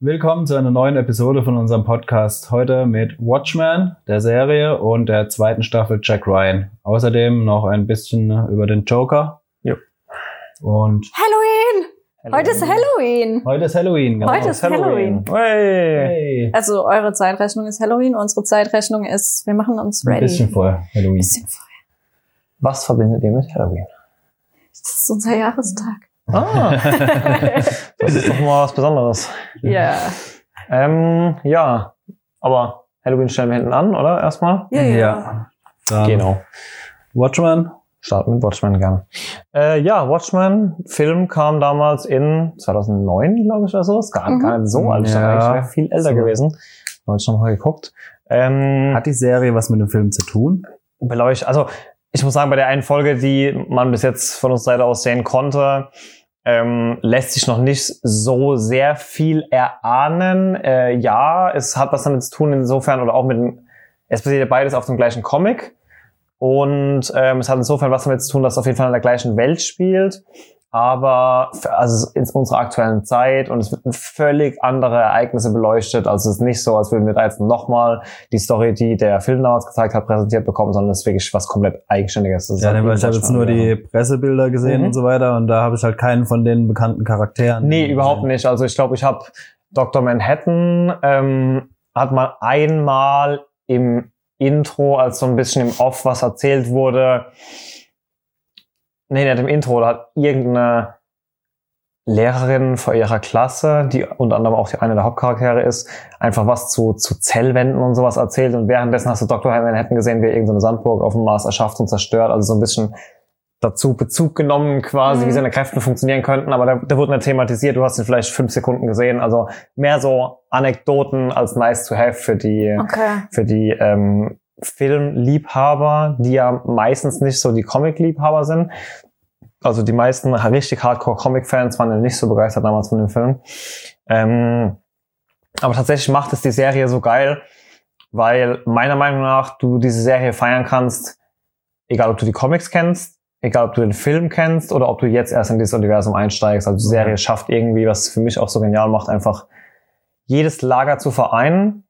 Willkommen zu einer neuen Episode von unserem Podcast. Heute mit Watchmen, der Serie und der zweiten Staffel Jack Ryan. Außerdem noch ein bisschen über den Joker. Jo. Und Halloween! Heute ist Halloween. heute ist Halloween, genau. Heute ist Halloween. Hey. Hey. Also eure Zeitrechnung ist Halloween, unsere Zeitrechnung ist, wir machen uns Ein ready. bisschen vorher Halloween. Bisschen vorher. Was verbindet ihr mit Halloween? Das ist unser Jahrestag. Ah, das ist doch mal was Besonderes. Ja. Ähm, ja, aber Halloween stellen wir hinten an, oder? Erstmal? Ja, ja. Ja. Dann Genau. Watchmen. Starten mit Watchmen gerne. Äh, ja, Watchmen, Film kam damals in 2009, glaube ich, oder so. Ist gar, Mhm. gar nicht so alt. Ich Ja. ich wäre viel älter So. gewesen. Habe ich noch mal geguckt. Ähm, Hat die Serie was mit dem Film zu tun? beleuchtet. Also ich muss sagen, bei der einen Folge, die man bis jetzt von unserer Seite aus sehen konnte, ähm, lässt sich noch nicht so sehr viel erahnen. Äh, ja, es hat was damit zu tun, insofern oder auch mit dem, es basiert ja beides auf dem gleichen Comic. Und ähm, es hat insofern was damit zu tun, dass es auf jeden Fall in der gleichen Welt spielt. Aber also in unserer aktuellen Zeit und es wird völlig andere Ereignisse beleuchtet. Also es ist nicht so, als würden wir da jetzt nochmal die Story, die der Film damals gezeigt hat, präsentiert bekommen, sondern es ist wirklich was komplett Eigenständiges. Das Ja, halt ich habe jetzt nur die Pressebilder gesehen Mhm. und so weiter und da habe ich halt keinen von den bekannten Charakteren. Nee, überhaupt nicht. Also ich glaube, ich habe Dr. Manhattan ähm, hat mal einmal im Intro, als so ein bisschen im Off was erzählt wurde. Nee, nicht im Intro, da hat irgendeine Lehrerin vor ihrer Klasse, die unter anderem auch die eine der Hauptcharaktere ist, einfach was zu, zu Zellwänden und sowas erzählt. Und währenddessen hast du Dr. Manhattan gesehen, wie er irgendeine Sandburg auf dem Mars erschafft und zerstört. Also so ein bisschen dazu Bezug genommen quasi, Mhm. wie seine Kräfte funktionieren könnten, aber der, der wurde nicht thematisiert, du hast ihn vielleicht fünf Sekunden gesehen, also mehr so Anekdoten als nice to have für die, Okay. für die ähm, Filmliebhaber, die ja meistens nicht so die Comic-Liebhaber sind. Also die meisten richtig Hardcore-Comic-Fans waren ja nicht so begeistert damals von dem Film. Ähm, aber tatsächlich macht es die Serie so geil, weil meiner Meinung nach du diese Serie feiern kannst, egal ob du die Comics kennst, egal ob du den Film kennst oder ob du jetzt erst in dieses Universum einsteigst. Also die Serie schafft irgendwie, was für mich auch so genial macht, einfach jedes Lager zu vereinen.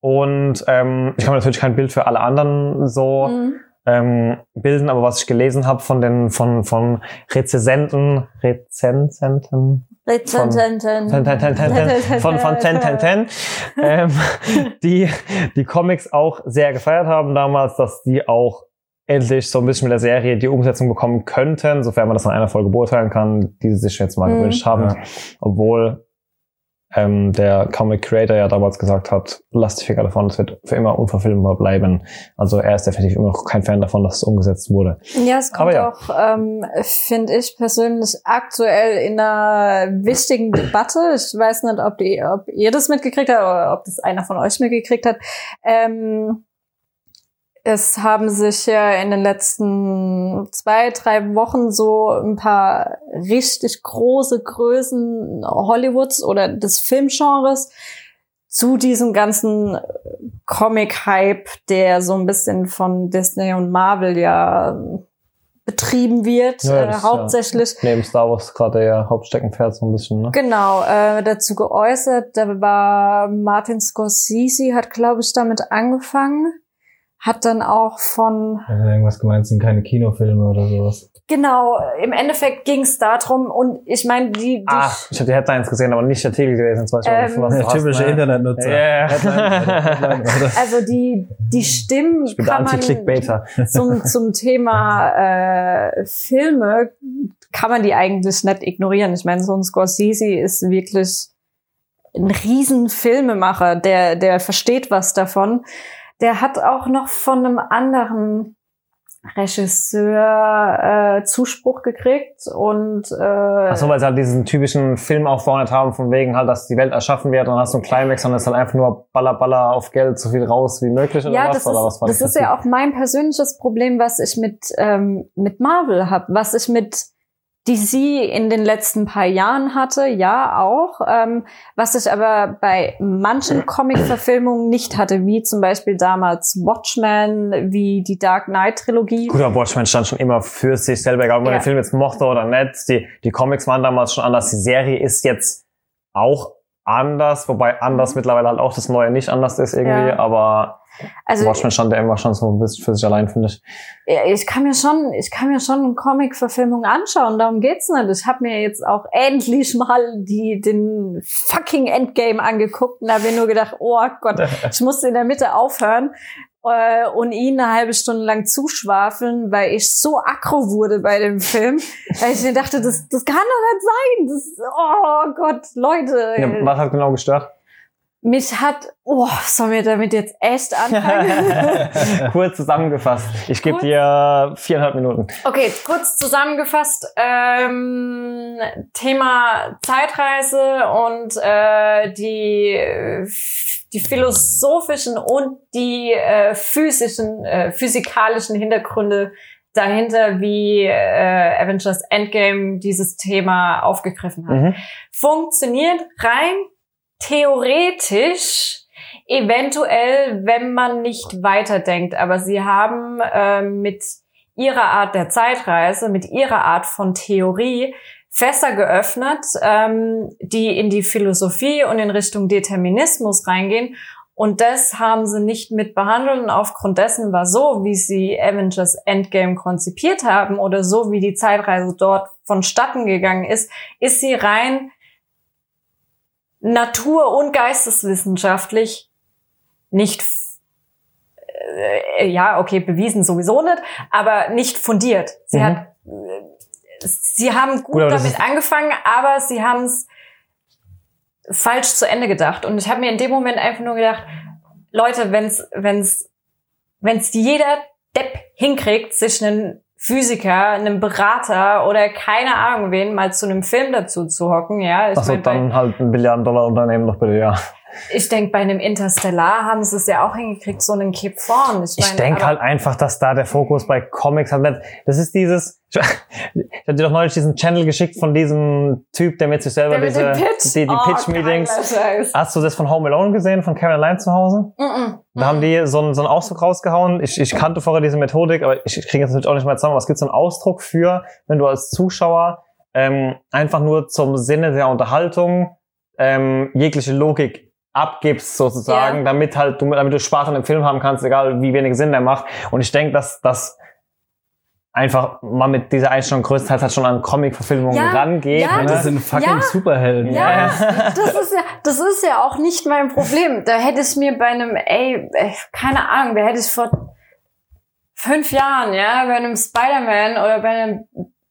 Und ähm, ich kann mir natürlich kein Bild für alle anderen so Mhm. Ähm, bilden, aber was ich gelesen habe von den von von Rezensenten, Rezensenten, Rezensenten. Ten, ten, ten, ten, ten, von von Ten Ten Ten, ähm, die die Comics auch sehr gefeiert haben damals, dass die auch endlich so ein bisschen mit der Serie die Umsetzung bekommen könnten, sofern man das in einer Folge beurteilen kann, die sie sich jetzt mal Mhm. gewünscht haben, Ja. obwohl ähm, der Comic Creator ja damals gesagt hat, lass die Finger davon, es wird für immer unverfilmbar bleiben. Also er ist definitiv immer noch kein Fan davon, dass es umgesetzt wurde. Ja, es kommt ja. auch, ähm, finde ich persönlich, aktuell in einer wichtigen Debatte. Ich weiß nicht, ob, die, ob ihr das mitgekriegt habt oder ob das einer von euch mitgekriegt hat. Ähm, es haben sich ja in den letzten zwei, drei Wochen so ein paar richtig große Größen Hollywoods oder des Filmgenres zu diesem ganzen Comic-Hype, der so ein bisschen von Disney und Marvel ja betrieben wird, Ja, äh, ist ja- hauptsächlich. Neben Star Wars gerade der Hauptsteckenpferd so ein bisschen, ne? Genau, äh, dazu geäußert. Da war Martin Scorsese, hat, glaube ich, damit angefangen. Hat dann auch von Hat er irgendwas gemeint, sind keine Kinofilme oder sowas. Genau, im Endeffekt ging es darum und ich meine, die, die Ah, ich habe die Headlines gesehen, aber nicht Artikel gelesen. Auch nicht, Ähm, was Der hast, typische ne? Internetnutzer. Ja, ja. Headline, Headline, also die, die Stimmen Ich bin kann man zum, zum Thema äh, Filme kann man die eigentlich nicht ignorieren. Ich meine, so ein Scorsese ist wirklich ein riesen Filmemacher, der, der versteht was davon. Der hat auch noch von einem anderen Regisseur äh, Zuspruch gekriegt und äh, Achso, weil sie halt diesen typischen Filmaufbau nicht haben, von wegen halt, dass die Welt erschaffen wird und dann hast du einen Climax und es ist halt einfach nur Baller, Baller auf Geld, so viel raus wie möglich oder ja, was? das oder was ist, war das ist ja auch mein persönliches Problem, was ich mit, ähm, mit Marvel habe, was ich mit DC in den letzten paar Jahren hatte, ja auch, ähm, was ich aber bei manchen Comic-Verfilmungen nicht hatte, wie zum Beispiel damals Watchmen, wie die Dark Knight-Trilogie. Gut, aber Watchmen stand schon immer für sich selber, egal ob man Ja. den Film jetzt mochte oder nicht. Die, die Comics waren damals schon anders. Die Serie ist jetzt auch anders, wobei anders Mhm. mittlerweile halt auch das Neue nicht anders ist irgendwie, Ja. aber Also Watchmen stand ja immer schon so ein bisschen für sich allein, finde ich. Ja, ich kann mir schon, ich kann mir schon Comic-Verfilmung anschauen. Darum geht's nicht. Ich habe mir jetzt auch endlich mal die den fucking Endgame angeguckt und habe mir nur gedacht, oh Gott, ich musste in der Mitte aufhören äh, und ihn eine halbe Stunde lang zuschwafeln, weil ich so aggro wurde bei dem Film, weil ich mir dachte, das, das kann doch nicht sein. Das, oh Gott, Leute. Ja, was hat genau gestört? Mich hat, oh, sollen wir damit jetzt echt anfangen? Kurz zusammengefasst. Ich gebe dir viereinhalb Minuten. Okay, kurz zusammengefasst. Ähm, Thema Zeitreise und äh, die, die philosophischen und die äh, physischen, äh, physikalischen Hintergründe dahinter, wie äh, Avengers Endgame dieses Thema aufgegriffen hat. Mhm. Funktioniert rein theoretisch eventuell, wenn man nicht weiterdenkt. Aber sie haben äh, mit ihrer Art der Zeitreise, mit ihrer Art von Theorie Fässer geöffnet, ähm, die in die Philosophie und in Richtung Determinismus reingehen. Und das haben sie nicht mit behandelt. Und aufgrund dessen war so, wie sie Avengers Endgame konzipiert haben oder so, wie die Zeitreise dort vonstatten gegangen ist, ist sie rein natur- und geisteswissenschaftlich nicht, äh, ja, okay, bewiesen sowieso nicht, aber nicht fundiert. Sie Mhm. hat, äh, sie haben gut Gut, damit angefangen, aber sie haben es falsch zu Ende gedacht. Und ich habe mir in dem Moment einfach nur gedacht, Leute, wenn's, wenn's, wenn's jeder Depp hinkriegt, sich einen Physiker, einen Berater oder keine Ahnung wen mal zu einem Film dazu zu hocken, ja. Ich Achso, mein, dann halt ein Billiarden-Dollar-Unternehmen noch bitte, ja. Ich denke, bei einem Interstellar haben sie es ja auch hingekriegt, so einen Kipp vorn. Ich, Ich denke halt einfach, dass da der Fokus bei Comics nicht, das ist dieses, ich, ich hatte dir doch neulich diesen Channel geschickt von diesem Typ, der mit sich selber der diese, Pitch. die, die Oh, Pitch-Meetings. Hast du das von Home Alone gesehen, von Allein zu Hause? Mm-mm. Da haben die so einen, so einen Ausdruck rausgehauen. Ich, ich kannte vorher diese Methodik, aber ich kriege jetzt natürlich auch nicht mehr zusammen. Was gibt so einen Ausdruck für, wenn du als Zuschauer ähm, einfach nur zum Sinne der Unterhaltung ähm, jegliche Logik abgibst sozusagen, Ja. damit halt du damit du Spaß an dem Film haben kannst, egal wie wenig Sinn der macht. Und ich denke, dass das einfach mal mit dieser Einstellung größtenteils halt schon an Comic-Verfilmungen Ja, rangeht. ja, ne? Das sind fucking Ja. Superhelden. Ja, das ist ja, das ist ja auch nicht mein Problem. Da hätte es mir bei einem, ey, äh, keine Ahnung, da hätte ich vor fünf Jahren, ja, bei einem Spider-Man oder bei einem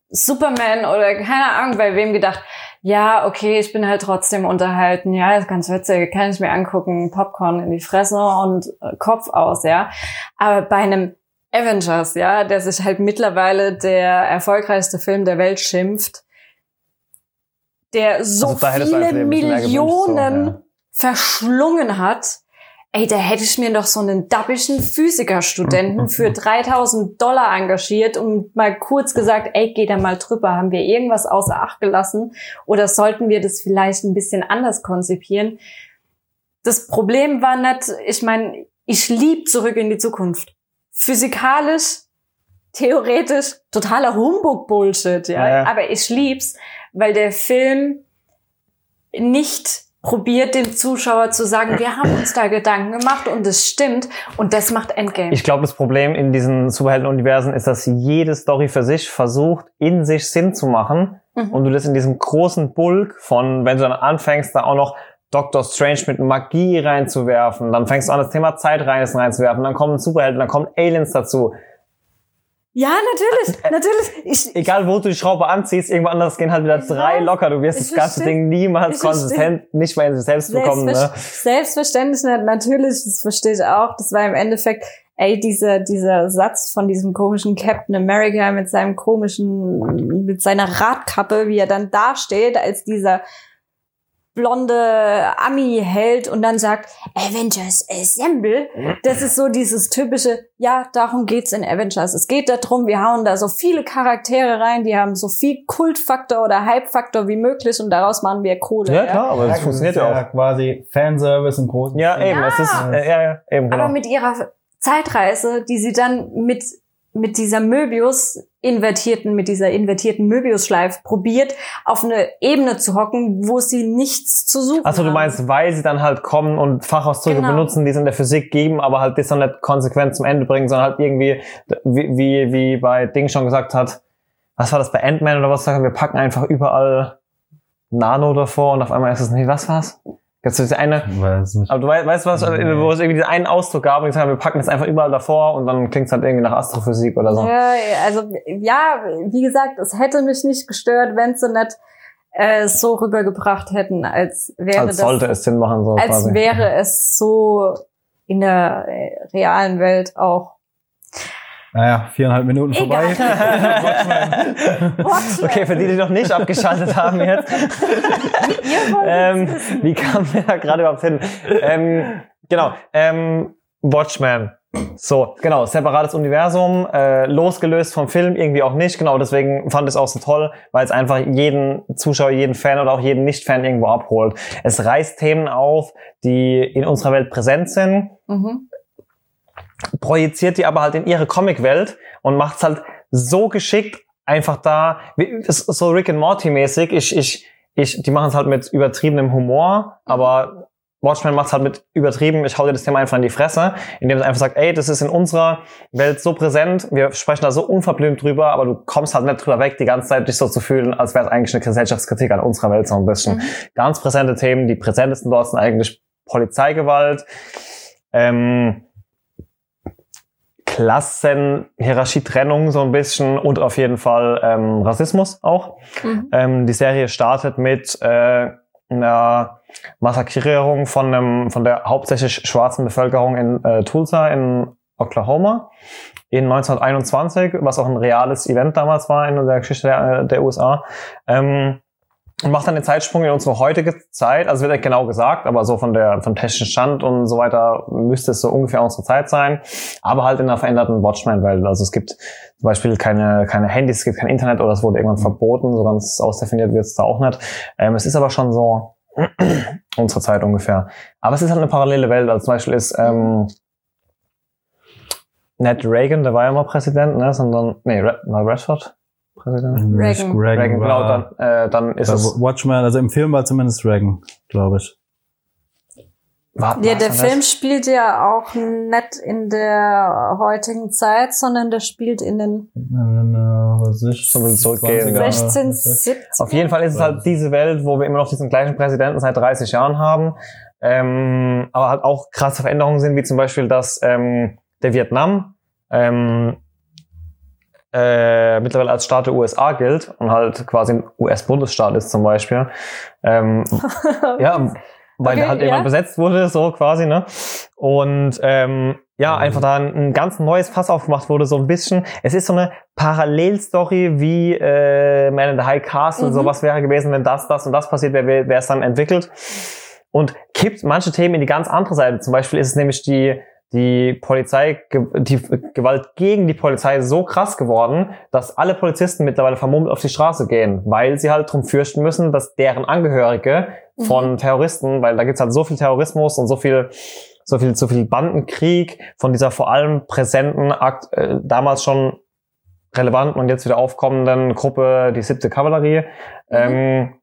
Superman oder keine Ahnung bei wem gedacht, ja, okay, ich bin halt trotzdem unterhalten, ja, ist ganz witzig, kann ich mir angucken, Popcorn in die Fresse und äh, Kopf aus, ja. Aber bei einem Avengers, ja, der sich halt mittlerweile der erfolgreichste Film der Welt schimpft, der so Also viele gewünscht, so, Millionen ja. verschlungen hat, ey, da hätte ich mir doch so einen dappischen Physikerstudenten für 3000 Dollar engagiert und mal kurz gesagt, ey, geh da mal drüber, haben wir irgendwas außer Acht gelassen oder sollten wir das vielleicht ein bisschen anders konzipieren? Das Problem war nicht, ich meine, ich lieb zurück in die Zukunft. Physikalisch, theoretisch, totaler Humbug-Bullshit, ja. Ja, ja. Aber ich lieb's, weil der Film nicht probiert, dem Zuschauer zu sagen, wir haben uns da Gedanken gemacht und es stimmt und das macht Endgame. Ich glaube, das Problem in diesen Superheldenuniversen ist, dass jede Story für sich versucht, in sich Sinn zu machen. Mhm. Und du das in diesem großen Bulk von, wenn du dann anfängst, da auch noch Doctor Strange mit Magie reinzuwerfen, dann fängst du an, das Thema Zeitreisen reinzuwerfen, dann kommen Superhelden, dann kommen Aliens dazu. Ja, natürlich, natürlich. Ich, Egal, wo du die Schraube anziehst, irgendwo anders gehen halt wieder drei locker. Du wirst das ganze. Ding niemals konsistent, nicht mal in sich selbst bekommen. Ne? Selbstver Selbstverständlich natürlich, das verstehe ich auch. Das war im Endeffekt, ey, dieser, dieser Satz von diesem komischen Captain America mit seinem komischen, mit seiner Radkappe, wie er dann dasteht, als dieser blonde Ami-Held und dann sagt, Avengers Assemble. Das ist so dieses typische, ja, darum geht's in Avengers. Es geht darum, wir hauen da so viele Charaktere rein, die haben so viel Kultfaktor oder Hype-Faktor wie möglich und daraus machen wir Kohle. Ja, klar, aber das funktioniert ja auch. quasi Fanservice im großen Ja, eben, es ist, Ja. äh, ja, ja, eben, genau. Aber mit ihrer Zeitreise, die sie dann mit mit dieser Möbius invertierten, mit dieser invertierten Möbius-Schleife probiert, auf eine Ebene zu hocken, wo sie nichts zu suchen Also du haben. meinst, weil sie dann halt kommen und Fachausdrücke Genau. benutzen, die es in der Physik geben, aber halt das dann nicht konsequent zum Ende bringen, sondern halt irgendwie, wie, wie, wie bei Ding schon gesagt hat, was war das bei Ant-Man oder was sagen, wir packen einfach überall Nano davor und auf einmal ist es nicht, was war's? Jetzt diese eine, Weiß nicht. aber du weißt, weißt du was, Nee. wo es irgendwie diesen einen Ausdruck gab und die sagen, wir packen das einfach überall davor und dann klingt es halt irgendwie nach Astrophysik oder so. Ja, also ja, wie gesagt, es hätte mich nicht gestört, wenn sie nicht äh, so rübergebracht hätten, als wäre Als sollte das, es Sinn machen, so als quasi. wäre es so in der äh, realen Welt auch. Naja, viereinhalb Minuten vorbei. Watchmen. Okay, für die, die noch nicht abgeschaltet haben jetzt. Ähm, wie kam wir da gerade überhaupt hin? Ähm, genau, ähm, Watchmen. So, genau, separates Universum, äh, losgelöst vom Film, irgendwie auch nicht. Genau, deswegen fand ich es auch so toll, weil es einfach jeden Zuschauer, jeden Fan oder auch jeden Nicht-Fan irgendwo abholt. Es reißt Themen auf, die in unserer Welt präsent sind, Mhm. Projiziert die aber halt in ihre Comicwelt und macht's halt so geschickt einfach da, wie, so Rick and Morty mäßig. Ich, ich, ich, die machen es halt mit übertriebenem Humor, aber Watchmen macht's halt mit übertrieben, ich hau dir das Thema einfach in die Fresse, indem es einfach sagt, ey, das ist in unserer Welt so präsent, wir sprechen da so unverblümt drüber, aber du kommst halt nicht drüber weg, die ganze Zeit dich so zu fühlen, als wäre es eigentlich eine Gesellschaftskritik an unserer Welt so ein bisschen. Mhm. Ganz präsente Themen, die präsentesten dort sind eigentlich Polizeigewalt, ähm, Klassen, Hierarchietrennung so ein bisschen und auf jeden Fall ähm, Rassismus auch. Mhm. Ähm, die Serie startet mit äh, einer Massakrierung von, einem, von der hauptsächlich schwarzen Bevölkerung in äh, Tulsa in Oklahoma in 1921, was auch ein reales Event damals war in der Geschichte der, der USA. Ähm, und macht dann den Zeitsprung in unsere heutige Zeit, also wird nicht genau gesagt, aber so von der vom technischen Stand und so weiter müsste es so ungefähr unsere Zeit sein, aber halt in einer veränderten Watchmen-Welt. Also es gibt zum Beispiel keine, keine Handys, es gibt kein Internet oder es wurde irgendwann verboten, so ganz ausdefiniert wird es da auch nicht. Ähm, es ist aber schon so unsere Zeit ungefähr. Aber es ist halt eine parallele Welt. Also zum Beispiel ist ähm, Ned Reagan, der war ja mal Präsident, ne, sondern, nee, Re war Reagan. Reagan, genau, dann, äh, dann ist bei es, Watchmen, also im Film war zumindest Reagan, glaube ich. war, Ja, der Film das? spielt ja auch nicht in der heutigen Zeit, sondern der spielt in den So zurückgehen, 20er, ja. 16, was ich- 17. Auf jeden Fall ist es halt diese Welt, wo wir immer noch diesen gleichen Präsidenten seit 30 Jahren haben. Ähm, aber halt auch krasse Veränderungen sind, wie zum Beispiel, dass ähm, der Vietnam ähm, äh, mittlerweile als Staat der USA gilt und halt quasi ein US-Bundesstaat ist zum Beispiel. Ähm, ja, weil Okay, der halt irgendwann ja. besetzt wurde, so quasi, ne? Und ähm, ja, Mhm. einfach da ein, ein ganz neues Fass aufgemacht wurde, so ein bisschen. Es ist so eine Parallelstory wie äh, Man in the High Castle, Mhm. so was wäre gewesen, wenn das, das und das passiert wäre, wäre wäre es dann entwickelt. Und kippt manche Themen in die ganz andere Seite. Zum Beispiel ist es nämlich die, die Polizei, die Gewalt gegen die Polizei so krass geworden, dass alle Polizisten mittlerweile vermummt auf die Straße gehen, weil sie halt drum fürchten müssen, dass deren Angehörige von Terroristen, weil da gibt's halt so viel Terrorismus und so viel, so viel, so viel Bandenkrieg von dieser vor allem präsenten, Akt, äh, damals schon relevanten und jetzt wieder aufkommenden Gruppe, die siebte Kavallerie, ähm,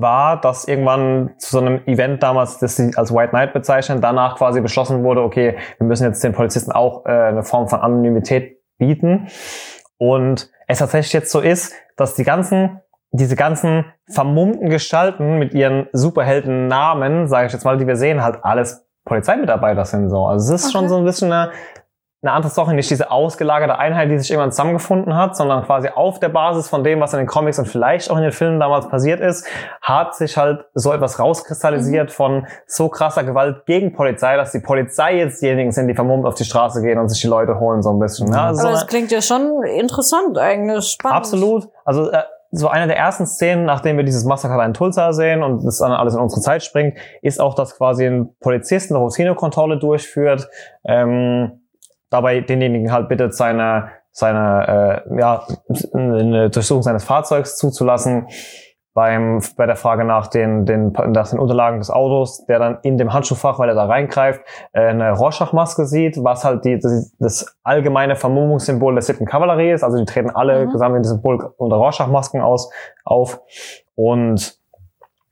war, dass irgendwann zu so einem Event damals, das sie als White Knight bezeichnen, danach quasi beschlossen wurde, okay, wir müssen jetzt den Polizisten auch äh, eine Form von Anonymität bieten. Und es tatsächlich jetzt so ist, dass die ganzen, diese ganzen vermummten Gestalten mit ihren Superhelden-Namen, sage ich jetzt mal, die wir sehen, halt alles Polizeimitarbeiter sind so. Also es ist schon Okay. so ein bisschen eine, eine andere Sache, nicht diese ausgelagerte Einheit, die sich irgendwann zusammengefunden hat, sondern quasi auf der Basis von dem, was in den Comics und vielleicht auch in den Filmen damals passiert ist, hat sich halt so etwas rauskristallisiert von so krasser Gewalt gegen Polizei, dass die Polizei jetzt diejenigen sind, die vermummt auf die Straße gehen und sich die Leute holen so ein bisschen. Ne? Also so Aber das klingt ja schon interessant eigentlich, spannend. Absolut. Also äh, so eine der ersten Szenen, nachdem wir dieses Massaker in Tulsa sehen und das dann alles in unsere Zeit springt, ist auch, dass quasi ein Polizist eine Routinekontrolle durchführt, ähm, dabei denjenigen halt bittet, seine seine äh, ja eine Durchsuchung seines Fahrzeugs zuzulassen beim, bei der Frage nach den, den, nach den Unterlagen des Autos, der dann in dem Handschuhfach, weil er da reingreift, äh, eine Rorschach-Maske sieht, was halt die, das, das allgemeine Vermummungssymbol der siebten Kavallerie ist. Also die treten alle Mhm. gesamt in diesem Symbol unter Rorschach-Masken aus, auf. Und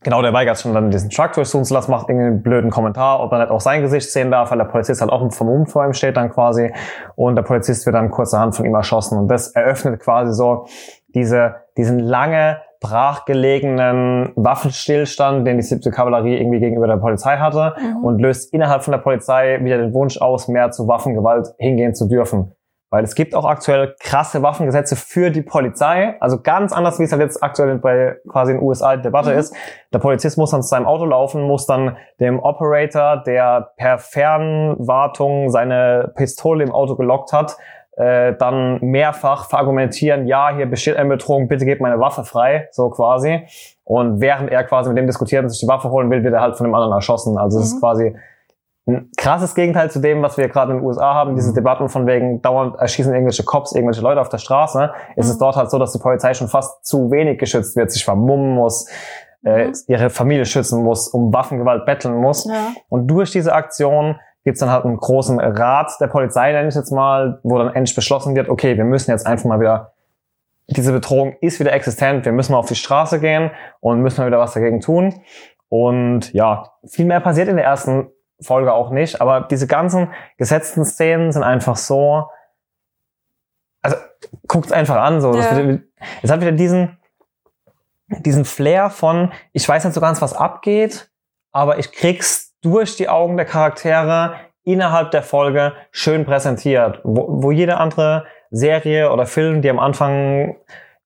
genau, der weigert schon dann diesen Truck durchsuchen zu lassen, macht irgendeinen blöden Kommentar, ob er nicht auch sein Gesicht sehen darf, weil der Polizist halt auch vermummt vor ihm steht dann quasi. Und der Polizist wird dann kurzerhand von ihm erschossen. Und das eröffnet quasi so diese, diesen lange brachgelegenen Waffenstillstand, den die siebte Kavallerie irgendwie gegenüber der Polizei hatte Mhm. und löst innerhalb von der Polizei wieder den Wunsch aus, mehr zu Waffengewalt hingehen zu dürfen. Weil es gibt auch aktuell krasse Waffengesetze für die Polizei, also ganz anders, wie es halt jetzt aktuell bei quasi in den USA die Debatte Mhm. ist. Der Polizist muss dann zu seinem Auto laufen, muss dann dem Operator, der per Fernwartung seine Pistole im Auto gelockt hat, äh, dann mehrfach verargumentieren, ja, hier besteht eine Bedrohung, bitte gebt meine Waffe frei, so quasi. Und während er quasi mit dem diskutiert und sich die Waffe holen will, wird er halt von dem anderen erschossen. Also es ist Mhm. quasi ein krasses Gegenteil zu dem, was wir gerade in den USA haben, diese Mhm. Debatten von wegen dauernd erschießen irgendwelche Cops, irgendwelche Leute auf der Straße, ist es Mhm. dort halt so, dass die Polizei schon fast zu wenig geschützt wird, sich vermummen muss, äh, Mhm. ihre Familie schützen muss, um Waffengewalt betteln muss. Ja. Und durch diese Aktion gibt's dann halt einen großen Rat der Polizei, nenne ich jetzt mal, wo dann endlich beschlossen wird, okay, wir müssen jetzt einfach mal wieder, diese Bedrohung ist wieder existent, wir müssen mal auf die Straße gehen und müssen mal wieder was dagegen tun. Und ja, viel mehr passiert in der ersten Folge auch nicht, aber diese ganzen gesetzten Szenen sind einfach so, also guckt's einfach an, so. Ja. wird- Es hat wieder diesen, diesen Flair von, ich weiß nicht so ganz, was abgeht, aber ich krieg's durch die Augen der Charaktere innerhalb der Folge schön präsentiert, wo, wo jede andere Serie oder Film, die am Anfang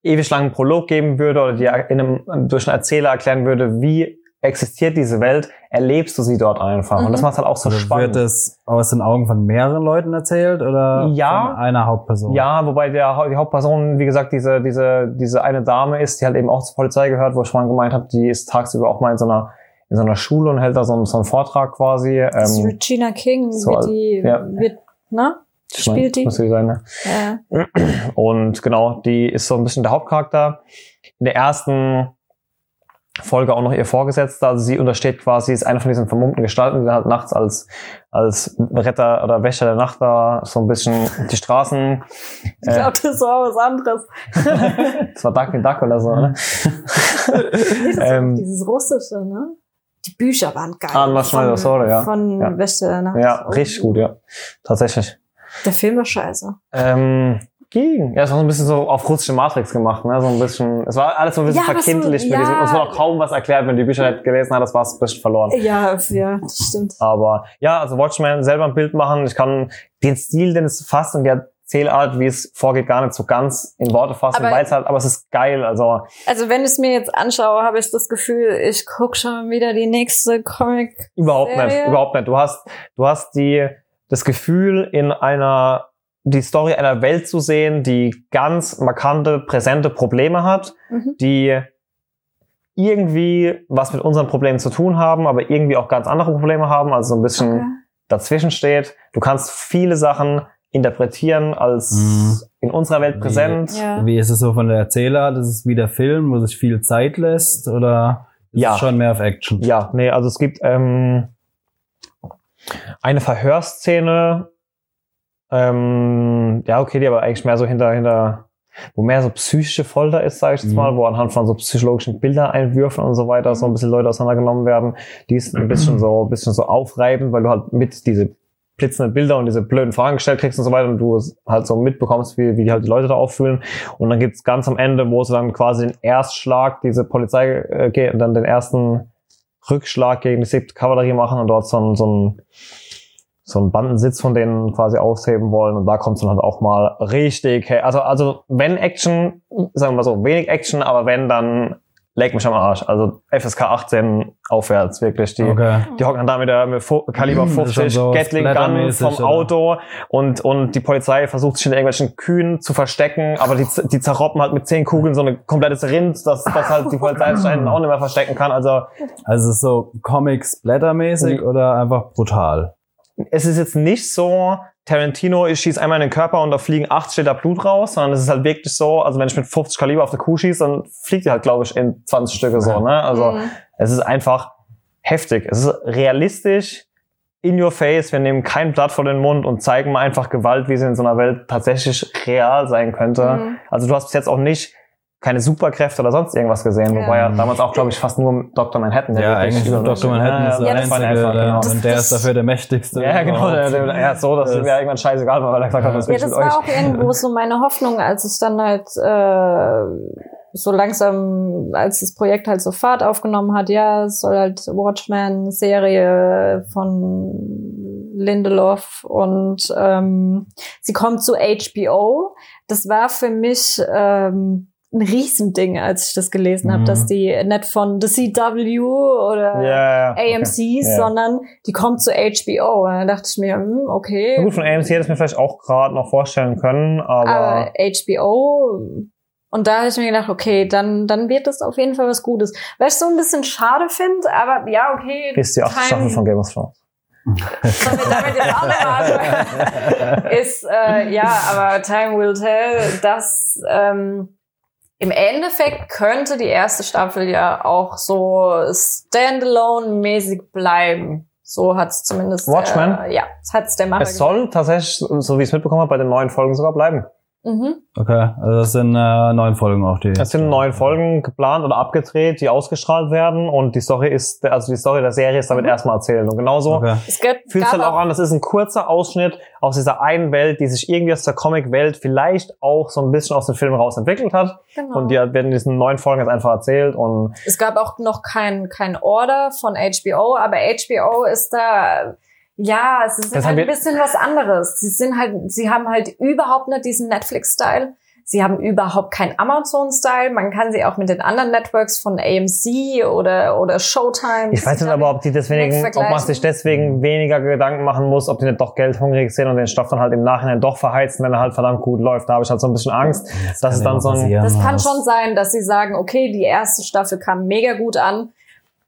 ewig langen Prolog geben würde oder die in einem, durch einen Erzähler erklären würde, wie existiert diese Welt, erlebst du sie dort einfach. Und das Mhm. macht halt auch so Also spannend. wird das aus den Augen von mehreren Leuten erzählt oder Ja. von einer Hauptperson? Ja, wobei der, die Hauptperson, wie gesagt, diese, diese, diese eine Dame ist, die halt eben auch zur Polizei gehört, wo ich vorhin gemeint habe, die ist tagsüber auch mal in so einer, in so einer Schule und hält da so einen, so einen Vortrag quasi. Das ist Ähm, Regina King, so, wie die ja. wird, ne? ich mein, Spielt die? Muss die sein, ne? Ja. Und genau, die ist so ein bisschen der Hauptcharakter. In der ersten Folge auch noch ihr Vorgesetzter. Also sie untersteht quasi, ist eine von diesen vermummten Gestalten, die dann halt nachts als, als Retter oder Wächter der Nacht da so ein bisschen die Straßen. Ich glaube, das war was anderes. das war Duck Duck oder so, ne? Dieses, Ähm, dieses Russische, ne? Die Bücher waren geil. Ah, Von- Soda, ja. Von Ja. Wächter, ne? Ja, richtig gut, ja. Tatsächlich. Der Film war scheiße. Ähm, ging. Ja, es war so ein bisschen so auf russische Matrix gemacht, ne? So ein bisschen, es war alles so ein bisschen Ja, aber so- ja. diesem, es wurde auch kaum was erklärt, wenn du die Bücher nicht gelesen hast, war es ein bisschen verloren. Ja, ja, das stimmt. Aber ja, also Watchmen selber ein Bild machen. Ich kann den Stil, den es fasst und die Erzählart, wie es vorgeht, gar nicht so ganz in Worte fassen, Aber- weil es halt, aber es ist geil. Also Also wenn ich es mir jetzt anschaue, habe ich das Gefühl, ich guck schon wieder die nächste Comic. überhaupt nicht, Serie? überhaupt nicht. Du hast, du hast die, das Gefühl, in einer, die Story einer Welt zu sehen, die ganz markante, präsente Probleme hat, Mhm. die irgendwie was mit unseren Problemen zu tun haben, aber irgendwie auch ganz andere Probleme haben, also so ein bisschen Okay. dazwischen steht. Du kannst viele Sachen interpretieren als Mhm. in unserer Welt Wie- präsent. Ja. Wie ist es so von der Erzähler? Das ist wie der Film, wo sich viel Zeit lässt oder ist Ja. es schon mehr auf Action? Ja, nee, also es gibt ähm, eine Verhörszene, ähm, ja, okay, die aber eigentlich mehr so hinter, hinter, wo mehr so psychische Folter ist, sage ich jetzt Mhm. mal, wo anhand von so psychologischen Bildereinwürfen und so weiter so ein bisschen Leute auseinandergenommen werden. Die ist ein bisschen so, ein bisschen so aufreibend, weil du halt mit diese blitzenden Bilder und diese blöden Fragen gestellt kriegst und so weiter und du halt so mitbekommst, wie, wie die halt die Leute da auffühlen. Und dann gibt's ganz am Ende, wo sie dann quasi den Erstschlag, diese Polizei äh, geht, dann den ersten Rückschlag gegen die siebte Kavallerie machen und dort so ein, so ein, so ein Bandensitz von denen quasi ausheben wollen. Und da kommt dann halt auch mal richtig, hey, also, also wenn Action, sagen wir mal so, wenig Action, aber wenn, dann leg mich am Arsch. Also FSK 18 aufwärts, wirklich. Die, Okay. die hocken da mit der Kaliber Das ist schon 50 so Gatling Gun vom oder? Auto und, und die Polizei versucht sich in irgendwelchen Kühen zu verstecken, aber die, die zerroppen halt mit zehn Kugeln so eine komplette Rind, dass, dass halt die Polizei sich einen auch nicht mehr verstecken kann. Also Also so Comics blättermäßig oder einfach brutal? Es ist jetzt nicht so, Tarantino, ich schieße einmal in den Körper und da fliegen 80 Liter Blut raus, sondern es ist halt wirklich so, also wenn ich mit 50 Kaliber auf der Kuh schieße, dann fliegt die halt, glaube ich, in 20 Stücke so, ne? Also Mhm. es ist einfach heftig. Es ist realistisch, in your face, wir nehmen kein Blatt vor den Mund und zeigen mal einfach Gewalt, wie sie in so einer Welt tatsächlich real sein könnte. Mhm. Also du hast bis jetzt auch nicht keine Superkräfte oder sonst irgendwas gesehen, Ja. wobei ja damals auch, glaube ich, fast nur Dr. Manhattan. der Ja, eigentlich Dr. Manhattan ist der Ja, das Einzige, einfach, der, genau. und der Das- ist dafür der Mächtigste. Ja, genau. Der, der, er hat so, dass Das- es mir irgendwann scheißegal war, weil er gesagt hat, was Ja, das mit war euch? auch irgendwo so meine Hoffnung, als ich dann halt äh, so langsam, als das Projekt halt so Fahrt aufgenommen hat, ja, es soll halt Watchmen Serie von Lindelof und ähm, sie kommt zu HBO. Das war für mich ähm, ein Riesending, als ich das gelesen habe, Mhm. dass die nicht von The CW oder Ja, ja. AMCs, Ja. sondern die kommt zu HBO. Und dann dachte ich mir, hm, okay. Na gut, von AMC hätte ich mir vielleicht auch gerade noch vorstellen können, aber, aber HBO. Und da habe ich mir gedacht, okay, dann, dann wird das auf jeden Fall was Gutes. Was ich so ein bisschen schade finde, aber ja, okay. ist die achte Staffel von Game of Thrones. Sollen wir damit jetzt auch noch anfangen? ist, äh, ja, aber Time will tell, dass ähm, im Endeffekt könnte die erste Staffel ja auch so Standalone-mäßig bleiben. So hat es zumindest. Watchmen? Äh, ja, das hat es der Macher Es soll tatsächlich, so wie ich es mitbekommen habe, bei den neuen Folgen sogar bleiben. Mhm. Okay, also das sind äh, neun Folgen auch die. Es sind neun Folgen geplant oder abgedreht, die ausgestrahlt werden und die Story ist, also die Story der Serie ist damit Mhm. erstmal erzählt. Und genauso Okay. Es gibt, fühlt es gab halt auch an, das ist ein kurzer Ausschnitt aus dieser einen Welt, die sich irgendwie aus der Comic-Welt vielleicht auch so ein bisschen aus dem Film raus entwickelt hat. Genau. Und die werden in diesen neun Folgen jetzt einfach erzählt und Es gab auch noch kein, kein Order von HBO, aber HBO ist da, ja, es ist halt ein bisschen was anderes. Sie sind halt, sie haben halt überhaupt nicht diesen Netflix-Style. Sie haben überhaupt keinen Amazon-Style. Man kann sie auch mit den anderen Networks von AMC oder, oder Showtime. Ich weiß nicht aber, ob die deswegen, ob man sich deswegen weniger Gedanken machen muss, ob die nicht doch geldhungrig sind und den Stoff dann halt im Nachhinein doch verheizen, wenn er halt verdammt gut läuft. Da habe ich halt so ein bisschen Angst. Das Das ist kann dann so ein- Das kann schon sein, dass sie sagen, okay, die erste Staffel kam mega gut an.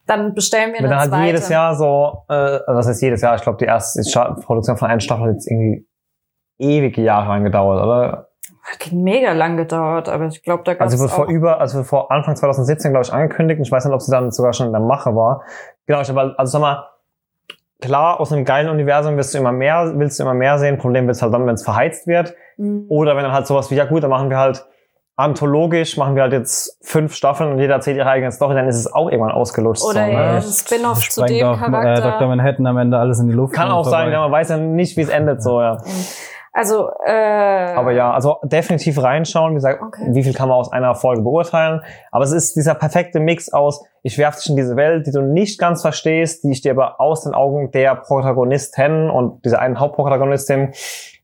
Dann bestellen wir Wenn eine dann halt zweite. jedes Jahr so, äh, was heißt jedes Jahr? Ich glaube, die erste Produktion von einer Staffel hat jetzt irgendwie ewige Jahre lang gedauert, oder? Hat mega lang gedauert, aber ich glaube, da gab Also es wird vor über, also wird vor Anfang 2017, glaube ich, angekündigt. Und ich weiß nicht, ob sie dann sogar schon in der Mache war. Genau, ich habe, also sag mal, klar, aus einem geilen Universum willst du immer mehr, willst du immer mehr sehen. Problem wird halt dann, wenn es verheizt wird. Mhm. Oder wenn dann halt sowas wie, ja gut, dann machen wir halt anthologisch, machen wir halt jetzt fünf Staffeln und jeder erzählt ihre eigene Story, dann ist es auch irgendwann ausgelutscht. Oder so, ja, ne? ein Spin-off zu dem auch, Äh, Charakter. Dr. Manhattan am Ende alles in die Luft. Kann auch sein, ja, man weiß ja nicht, wie es endet, so, ja. Also, äh, Aber ja, also definitiv reinschauen. Wie gesagt, Okay. wie viel kann man aus einer Folge beurteilen? Aber es ist dieser perfekte Mix aus, ich werfe dich in diese Welt, die du nicht ganz verstehst, die ich dir aber aus den Augen der Protagonisten und dieser einen Hauptprotagonistin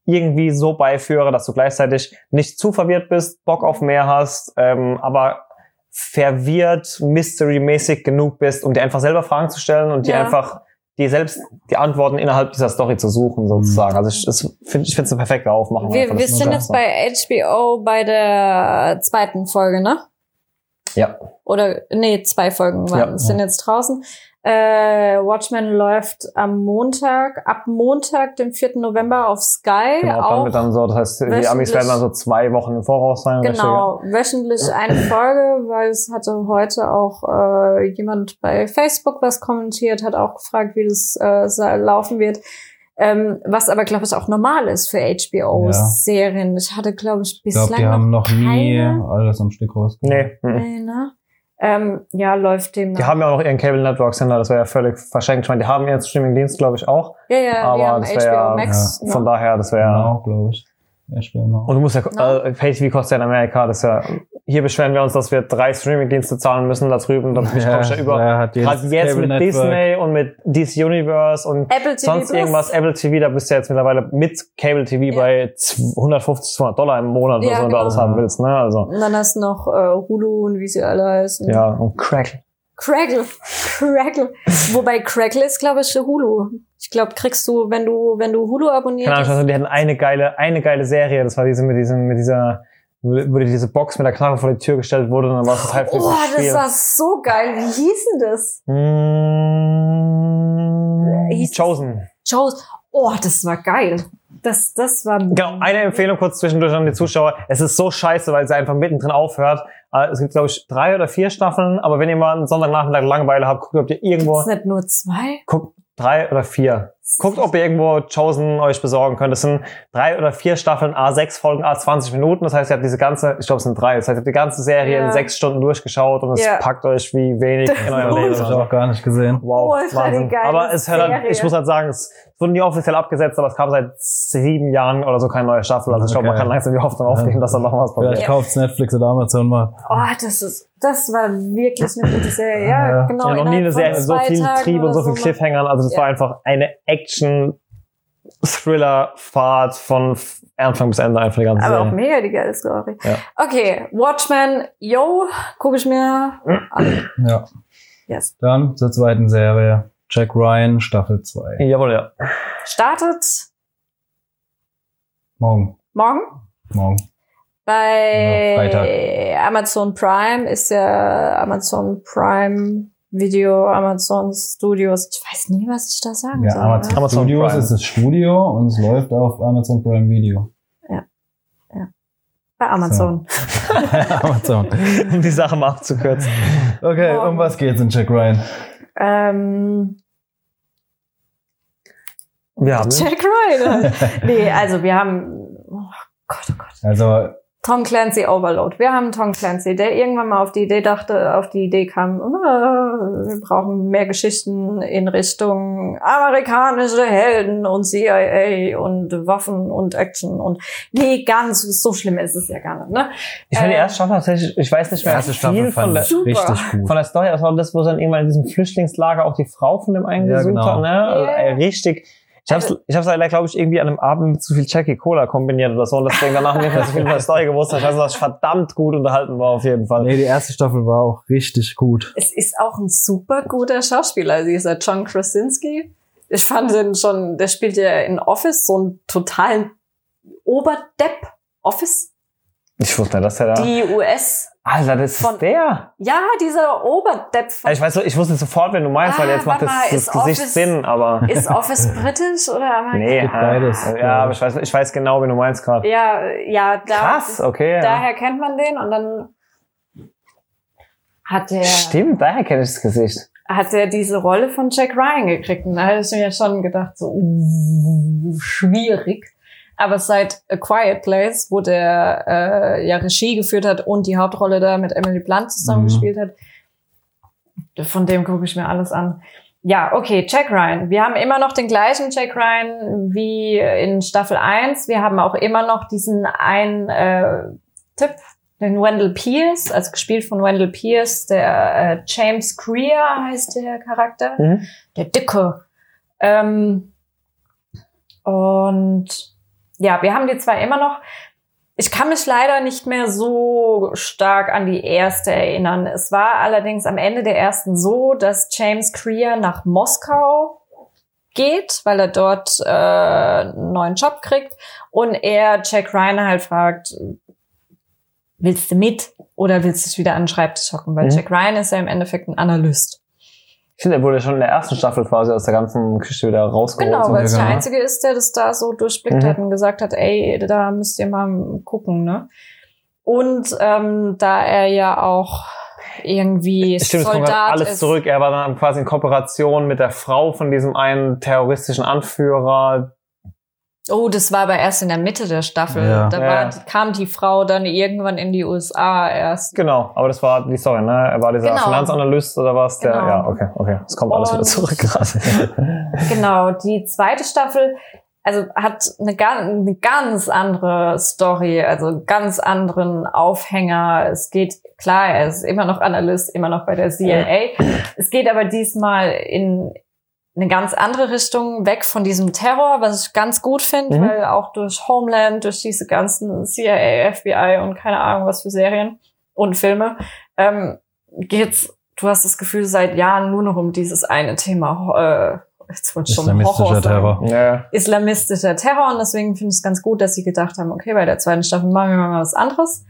irgendwie so beiführe, dass du gleichzeitig nicht zu verwirrt bist, Bock auf mehr hast, ähm, aber verwirrt, mystery-mäßig genug bist, um dir einfach selber Fragen zu stellen und dir Ja. einfach dir selbst die Antworten innerhalb dieser Story zu suchen, sozusagen. Also ich, ich finde es eine perfekte Aufmachung. wir, wir sind jetzt bei HBO bei der zweiten Folge, ne? Ja. Oder, nee, zwei Folgen waren, Ja. sind jetzt draußen. Äh, Watchmen läuft am Montag, ab Montag, dem 4. November auf Sky. Genau, dann auch wird dann so, das heißt, die wöchentlich- Amis werden dann so zwei Wochen im Voraus sein. Genau, wöchentlich eine Folge, weil es hatte heute auch äh, jemand bei Facebook was kommentiert, hat auch gefragt, wie das äh, laufen wird. Ähm, was aber, glaube ich, auch normal ist für HBO-Serien. Ich hatte, glaube ich, Ich bislang glaube, die haben noch nie keine. alles am Stück rausgekommen. Nee, mhm. Nee, ne? Ähm, ja, läuft dem die haben ja auch noch ihren Cable Network Sender, das wäre ja völlig verschenkt. Ich meine, die haben ihren Streaming-Dienst, glaube ich, auch. ja, ja, die aber haben das HBO wär ja- Max. ne? Von daher, das wäre Genau, glaube ich. Bin noch. Und du musst ja, No. äh, Pay-TV kostet ja in Amerika, das ist ja, hier beschweren wir uns, dass wir drei Streaming-Dienste zahlen müssen da drüben. Dann ich ja, ja über, wer hat gerade jetzt Cable mit Network. Disney und mit DC Universe und Apple TV sonst Plus. irgendwas, Apple TV, da bist du ja jetzt mittlerweile mit Cable TV Ja. bei 150, 200 Dollar im Monat Ja, oder so, wenn du genau. alles haben willst, ne? Also, Und dann hast du noch äh, Hulu und wie sie alle heißen. ja, und Crackle. Crackle. Crackle. Wobei Crackle ist, glaube ich, Hulu. Ich glaube, kriegst du, wenn du, wenn du Hulu abonnierst. Keine Ahnung, also die hatten eine geile, eine geile Serie. Das war diese mit diesem, mit dieser, wo dir diese Box mit der Knarre vor die Tür gestellt wurde und dann war es total Oh, das Spiel. war so geil. Wie hieß denn das? Mm, Hieß- Chosen. Joes. Oh, das war geil. Das, das war. Genau, eine Empfehlung kurz zwischendurch an die Zuschauer. Es ist so scheiße, weil sie einfach mittendrin aufhört. Äh, Es gibt, glaube ich, drei oder vier Staffeln, aber wenn ihr mal einen Sonntagnachmittag Langeweile habt, guckt, ob ihr irgendwo, Ist nicht nur zwei? guckt drei oder vier. Guckt, ob ihr irgendwo Chosen euch besorgen könnt. Das sind drei oder vier Staffeln, A6 Folgen, A20 Minuten. Das heißt, ihr habt diese ganze, ich glaube, es sind drei. Das heißt, ihr habt die ganze Serie Ja. in sechs Stunden durchgeschaut und es Ja. packt euch wie wenig in eurem. Leben. Das habe ich auch gar nicht gesehen. Wow, Oh, Wahnsinn. Aber es hört halt, ich muss halt sagen, es wurde nie offiziell abgesetzt, aber es kam seit sieben Jahren oder so keine neue Staffel. Also ich glaube, man Okay. kann langsam die Hoffnung aufgeben, dass da noch was Vielleicht passiert. kauft's Netflix oder Amazon mal. Oh, das ist, das war wirklich eine gute Serie. Ja, Ja. genau. Ich habe noch nie eine Serie mit so viel Trieb und so viel. Cliffhangern. Also das Ja. war einfach eine Action-Thriller-Fahrt von Anfang bis Ende einfach die ganze Aber auch Serie. mega die geile Story. Ja. Okay, Watchmen, yo, gucke ich mir an. Ja. Yes. Dann zur zweiten Serie. Jack Ryan, Staffel 2. Jawohl, ja. Startet Morgen. morgen Morgen. bei Ja. Amazon Prime ist ja Amazon Prime Video, Amazon Studios. Ich weiß nie, was ich da sagen Ja, soll. Amazon, ne? Amazon Studios Prime. ist das Studio und es läuft auf Amazon Prime Video. Bei Amazon. Amazon. Um die Sache mal abzukürzen. Okay, Morgen. um was geht's in Jack Ryan? Ähm, Wir haben Jack Ryan. nee, also wir haben, oh Gott, oh Gott. Also, Tom Clancy Overload. Wir haben Tom Clancy, der irgendwann mal auf die Idee dachte, auf die Idee kam, äh, wir brauchen mehr Geschichten in Richtung amerikanische Helden und CIA und Waffen und Action und nee, ganz so schlimm ist es ja gar nicht, ne? Ich finde die Äh, erste Staffel tatsächlich, ich weiß nicht mehr viel von der, Super. richtig gut. von der Story. Das war das, wo dann irgendwann in diesem Flüchtlingslager auch die Frau von dem einen Ja, gesucht genau. hat. Ne? Also, Ja. ey, richtig. Ich hab's, ich hab's leider, glaube ich, irgendwie an einem Abend mit zu viel Jackie Cola kombiniert oder so und deswegen danach nicht mehr so viel von der Story gewusst. Ich weiß, dass ich verdammt gut unterhalten war auf jeden Fall. Nee, die erste Staffel war auch richtig gut. Es ist auch ein super guter Schauspieler, dieser John Krasinski. Ich fand den schon, der spielt ja in Office so einen totalen Oberdepp. Office? Ich wusste nicht, dass der da. Die US. Alter, das ist Von- der. Ja, dieser Oberdepp von ich weiß, so- ich wusste sofort, wenn du meinst, Ah, weil jetzt macht das, mal, das ist Gesicht Office- Sinn, aber. Ist Office britisch oder amerikanisch? Nee, Gibt äh, beides, Ja, aber ich. weiß, ich weiß genau, wie du meinst gerade. Ja, ja, da, Krass, okay. Ja. daher kennt man den und dann hat der, Stimmt, daher kenne ich das Gesicht. hat er diese Rolle von Jack Ryan gekriegt. Und da hatte ich mir ja schon gedacht, so uh, schwierig. Aber seit A Quiet Place, wo der äh, ja Regie geführt hat und die Hauptrolle da mit Emily Blunt zusammen Mhm. hat, von dem gucke ich mir alles an. Ja, okay, Jack Ryan. Wir haben immer noch den gleichen Jack Ryan wie in Staffel 1. Wir haben auch immer noch diesen einen äh, Tipp, den Wendell Pierce, also gespielt von Wendell Pierce, der äh, James Greer heißt der Charakter, Mhm. der Dicke. Ähm, und ja, wir haben die zwei immer noch. Ich kann mich leider nicht mehr so stark an die erste erinnern. Es war allerdings am Ende der ersten so, dass James Greer nach Moskau geht, weil er dort äh, einen neuen Job kriegt und er Jack Ryan halt fragt, willst du mit oder willst du dich wieder an den Schreibtisch hocken? Weil Mhm. Jack Ryan ist ja im Endeffekt ein Analyst. Ich finde, er wurde schon in der ersten Staffel quasi aus der ganzen Geschichte wieder rausgeholt. Genau, weil es der genau. Einzige ist, der das da so durchblickt Mhm. hat und gesagt hat, ey, da müsst ihr mal gucken, ne? Und ähm, da er ja auch irgendwie Stimmt, es kommt Soldat halt alles ist. zurück. Er war dann quasi in Kooperation mit der Frau von diesem einen terroristischen Anführer. Oh, das war aber erst in der Mitte der Staffel. Ja. Da Ja. war, kam die Frau dann irgendwann in die USA erst. Genau, aber das war die Story, ne? Er war dieser Genau. Finanzanalyst oder was? Der, Genau. ja, okay, okay. Es kommt alles wieder Und- zurück gerade. Genau, die zweite Staffel also hat eine, eine ganz andere Story, also einen ganz anderen Aufhänger. Es geht, klar, er ist immer noch Analyst, immer noch bei der CIA. Es geht aber diesmal in eine ganz andere Richtung, weg von diesem Terror, was ich ganz gut finde, Mhm. weil auch durch Homeland, durch diese ganzen CIA, FBI und keine Ahnung was für Serien und Filme, ähm, geht's, du hast das Gefühl, seit Jahren nur noch um dieses eine Thema, äh, jetzt wollte ich schon Islamistischer Horror Terror. ja. islamistischer Terror und deswegen finde ich es ganz gut, dass sie gedacht haben, okay, bei der zweiten Staffel machen wir mal was anderes.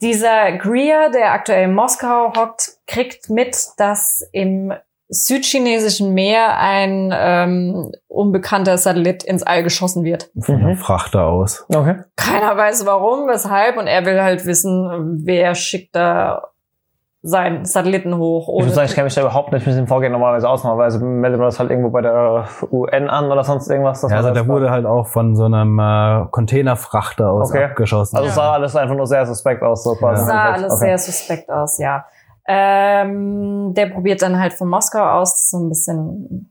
Dieser Greer, der aktuell in Moskau hockt, kriegt mit, dass im südchinesischen Meer ein ähm, unbekannter Satellit ins All geschossen wird. Von Mhm. Frachter aus. Okay. Keiner weiß warum, weshalb und er will halt wissen, wer schickt da seinen Satelliten hoch. Ich muss sagen, ich kenne mich da überhaupt nicht mit dem Vorgehen normalerweise aus. Normalerweise meldet man das halt irgendwo bei der UN an oder sonst irgendwas. Ja, also der wurde halt auch von so einem äh, Containerfrachter aus Okay. abgeschossen. Also es sah alles einfach nur sehr suspekt aus. So quasi. Ja. sah alles okay. sehr suspekt aus, ja. Ähm, der probiert dann halt von Moskau aus so ein bisschen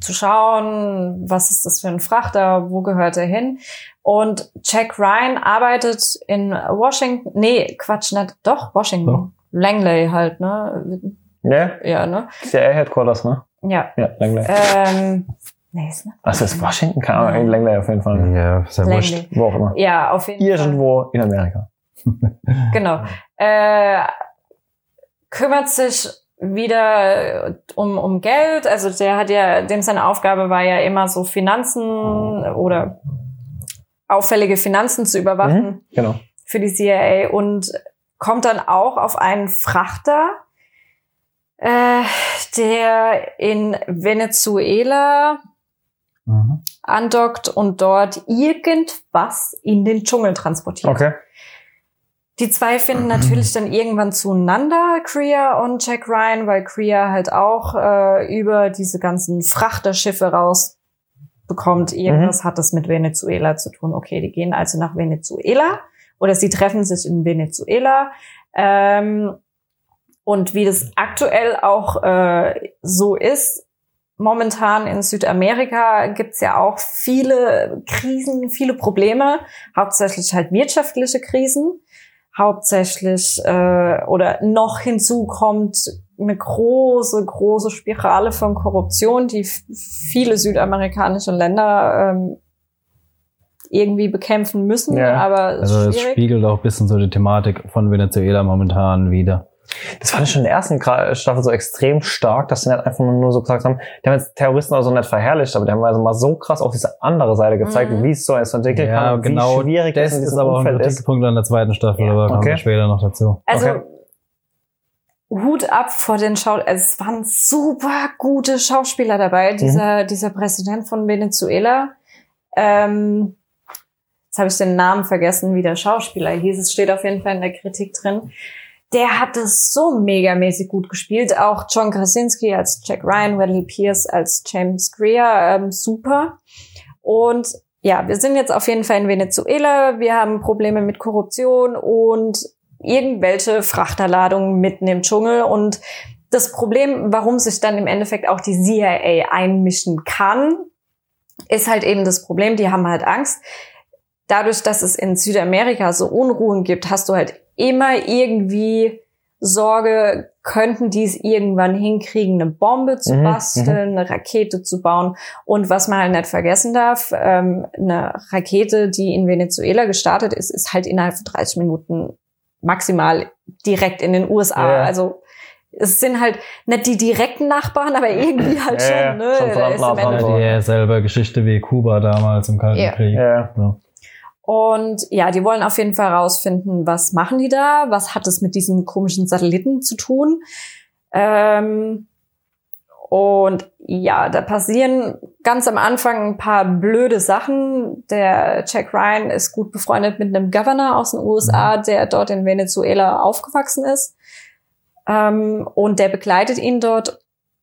zu schauen, was ist das für ein Frachter, wo gehört er hin? Und Jack Ryan arbeitet in Washington, nee, Quatsch, nicht, doch, Washington. Doch. Langley halt, ne? Ja, Ja, ne? CIA Headquarters, ne? Ja. Ja, Langley. Ähm, nee, ist nicht. Also ist Washington? Keine Ahnung, in Langley auf jeden Fall. ja, ist ja wurscht. Wo auch immer. Ja, auf jeden Fall. Irgendwo in Amerika. Genau. Äh, kümmert sich wieder um, um Geld. Also der hat ja, dem seine Aufgabe war ja immer so Finanzen oder auffällige Finanzen zu überwachen Genau. für die CIA und kommt dann auch auf einen Frachter, äh, der in Venezuela Mhm. andockt und dort irgendwas in den Dschungel transportiert. Okay. Die zwei finden natürlich dann irgendwann zueinander, Kriya und Jack Ryan, weil Kriya halt auch äh, über diese ganzen Frachterschiffe raus bekommt. Irgendwas hat das mit Venezuela zu tun. Okay, die gehen also nach Venezuela oder sie treffen sich in Venezuela. Ähm, und wie das aktuell auch äh, so ist, momentan in Südamerika gibt's ja auch viele Krisen, viele Probleme, hauptsächlich halt wirtschaftliche Krisen hauptsächlich äh, oder noch hinzu kommt eine große, große Spirale von Korruption, die viele südamerikanische Länder ähm, irgendwie bekämpfen müssen, Ja. aber Also es schwierig. spiegelt auch ein bisschen so die Thematik von Venezuela momentan wieder. Das fand ich schon in der ersten Gra- Staffel so extrem stark, dass sie nicht einfach nur so gesagt haben, die haben jetzt Terroristen also nicht verherrlicht, aber die haben also mal so krass auf diese andere Seite gezeigt, Mhm. wie es so eins entwickeln Ja, kann, genau. wie schwierig Das ist aber auch ein ist. Kritikpunkt an der zweiten Staffel, Ja. aber kommen wir Okay. später noch dazu. Also Okay. Hut ab vor den Schau es waren super gute Schauspieler dabei. Dieser, dieser Präsident von Venezuela. Ähm, jetzt habe ich den Namen vergessen, wie der Schauspieler hieß. Es steht auf jeden Fall in der Kritik drin. Der hat es so megamäßig gut gespielt. Auch John Krasinski als Jack Ryan, Wesley Pierce als James Greer, ähm, super. Und ja, wir sind jetzt auf jeden Fall in Venezuela. Wir haben Probleme mit Korruption und irgendwelche Frachterladungen mitten im Dschungel. Und das Problem, warum sich dann im Endeffekt auch die CIA einmischen kann, ist halt eben das Problem, die haben halt Angst. Dadurch, dass es in Südamerika so Unruhen gibt, hast du halt immer irgendwie Sorge, könnten die es irgendwann hinkriegen, eine Bombe zu Mhm, basteln, eine Rakete zu bauen. Und was man halt nicht vergessen darf, ähm, eine Rakete, die in Venezuela gestartet ist, ist halt innerhalb von 30 Minuten maximal direkt in den USA. Ja. Also es sind halt nicht die direkten Nachbarn, aber irgendwie halt Ja, schon. Ne? schon Da verdammt ist dran. Endeffekt- Ja, dieselbe Geschichte wie Kuba damals im Kalten Ja. Krieg. Ja. So. Und ja, die wollen auf jeden Fall rausfinden, was machen die da? Was hat es mit diesen komischen Satelliten zu tun? Ähm, und ja, da passieren ganz am Anfang ein paar blöde Sachen. Der Jack Ryan ist gut befreundet mit einem Governor aus den USA, der dort in Venezuela aufgewachsen ist. Ähm, und der begleitet ihn dort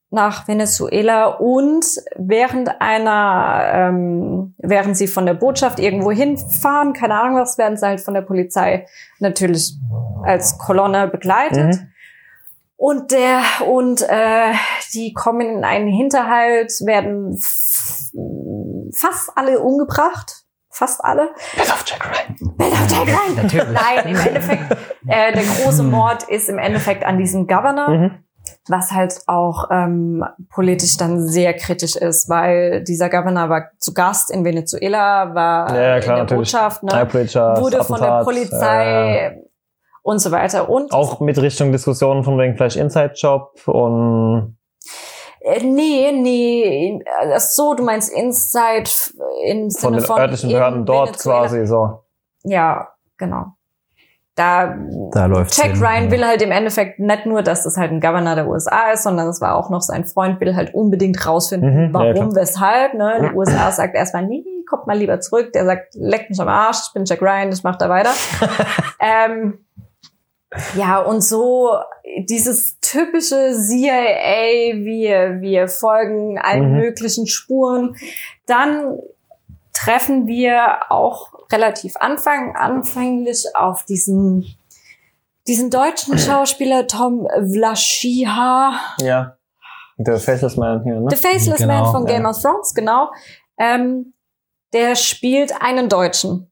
nach Venezuela und während einer, ähm, während sie von der Botschaft irgendwo hinfahren, keine Ahnung was, werden sie halt von der Polizei natürlich als Kolonne begleitet. Mhm. Und der und äh, die kommen in einen Hinterhalt, werden fast alle umgebracht, fast alle. Pass auf, Jack Ryan. Jack Ryan. Natürlich. Nein, im Endeffekt äh, der große Mord ist im Endeffekt an diesem Governor Mhm. Was halt auch ähm, politisch dann sehr kritisch ist, weil dieser Governor war zu Gast in Venezuela, war Ja, ja, in klar, der. Botschaft, ne, wurde von der Attentat, Polizei äh, und so weiter. Und auch mit Richtung Diskussionen von wegen vielleicht Inside-Job und äh, nee, nee, äh, so, du meinst Inside im von Sinne den von örtlichen in Behörden dort Venezuela. quasi so. Ja, genau. Da, Da Jack hin, Ryan ja. will halt im Endeffekt nicht nur, dass das halt ein Governor der USA ist, sondern es war auch noch sein Freund, will halt unbedingt rausfinden, Mhm, ja, warum, klar. weshalb. Ne? Die USA sagt erstmal, nee, kommt mal lieber zurück. Der sagt, leck mich am Arsch, ich bin Jack Ryan, ich mach da weiter. ähm, ja, und so dieses typische CIA, wir, wir folgen allen Mhm. möglichen Spuren. Dann treffen wir auch relativ anfang, anfänglich auf diesen, diesen deutschen Schauspieler Tom Vlaschiha, Ja. Der Faceless Man hier, ne? The Faceless Genau, Man von Game ja. of Thrones, genau. Ähm, der spielt einen Deutschen.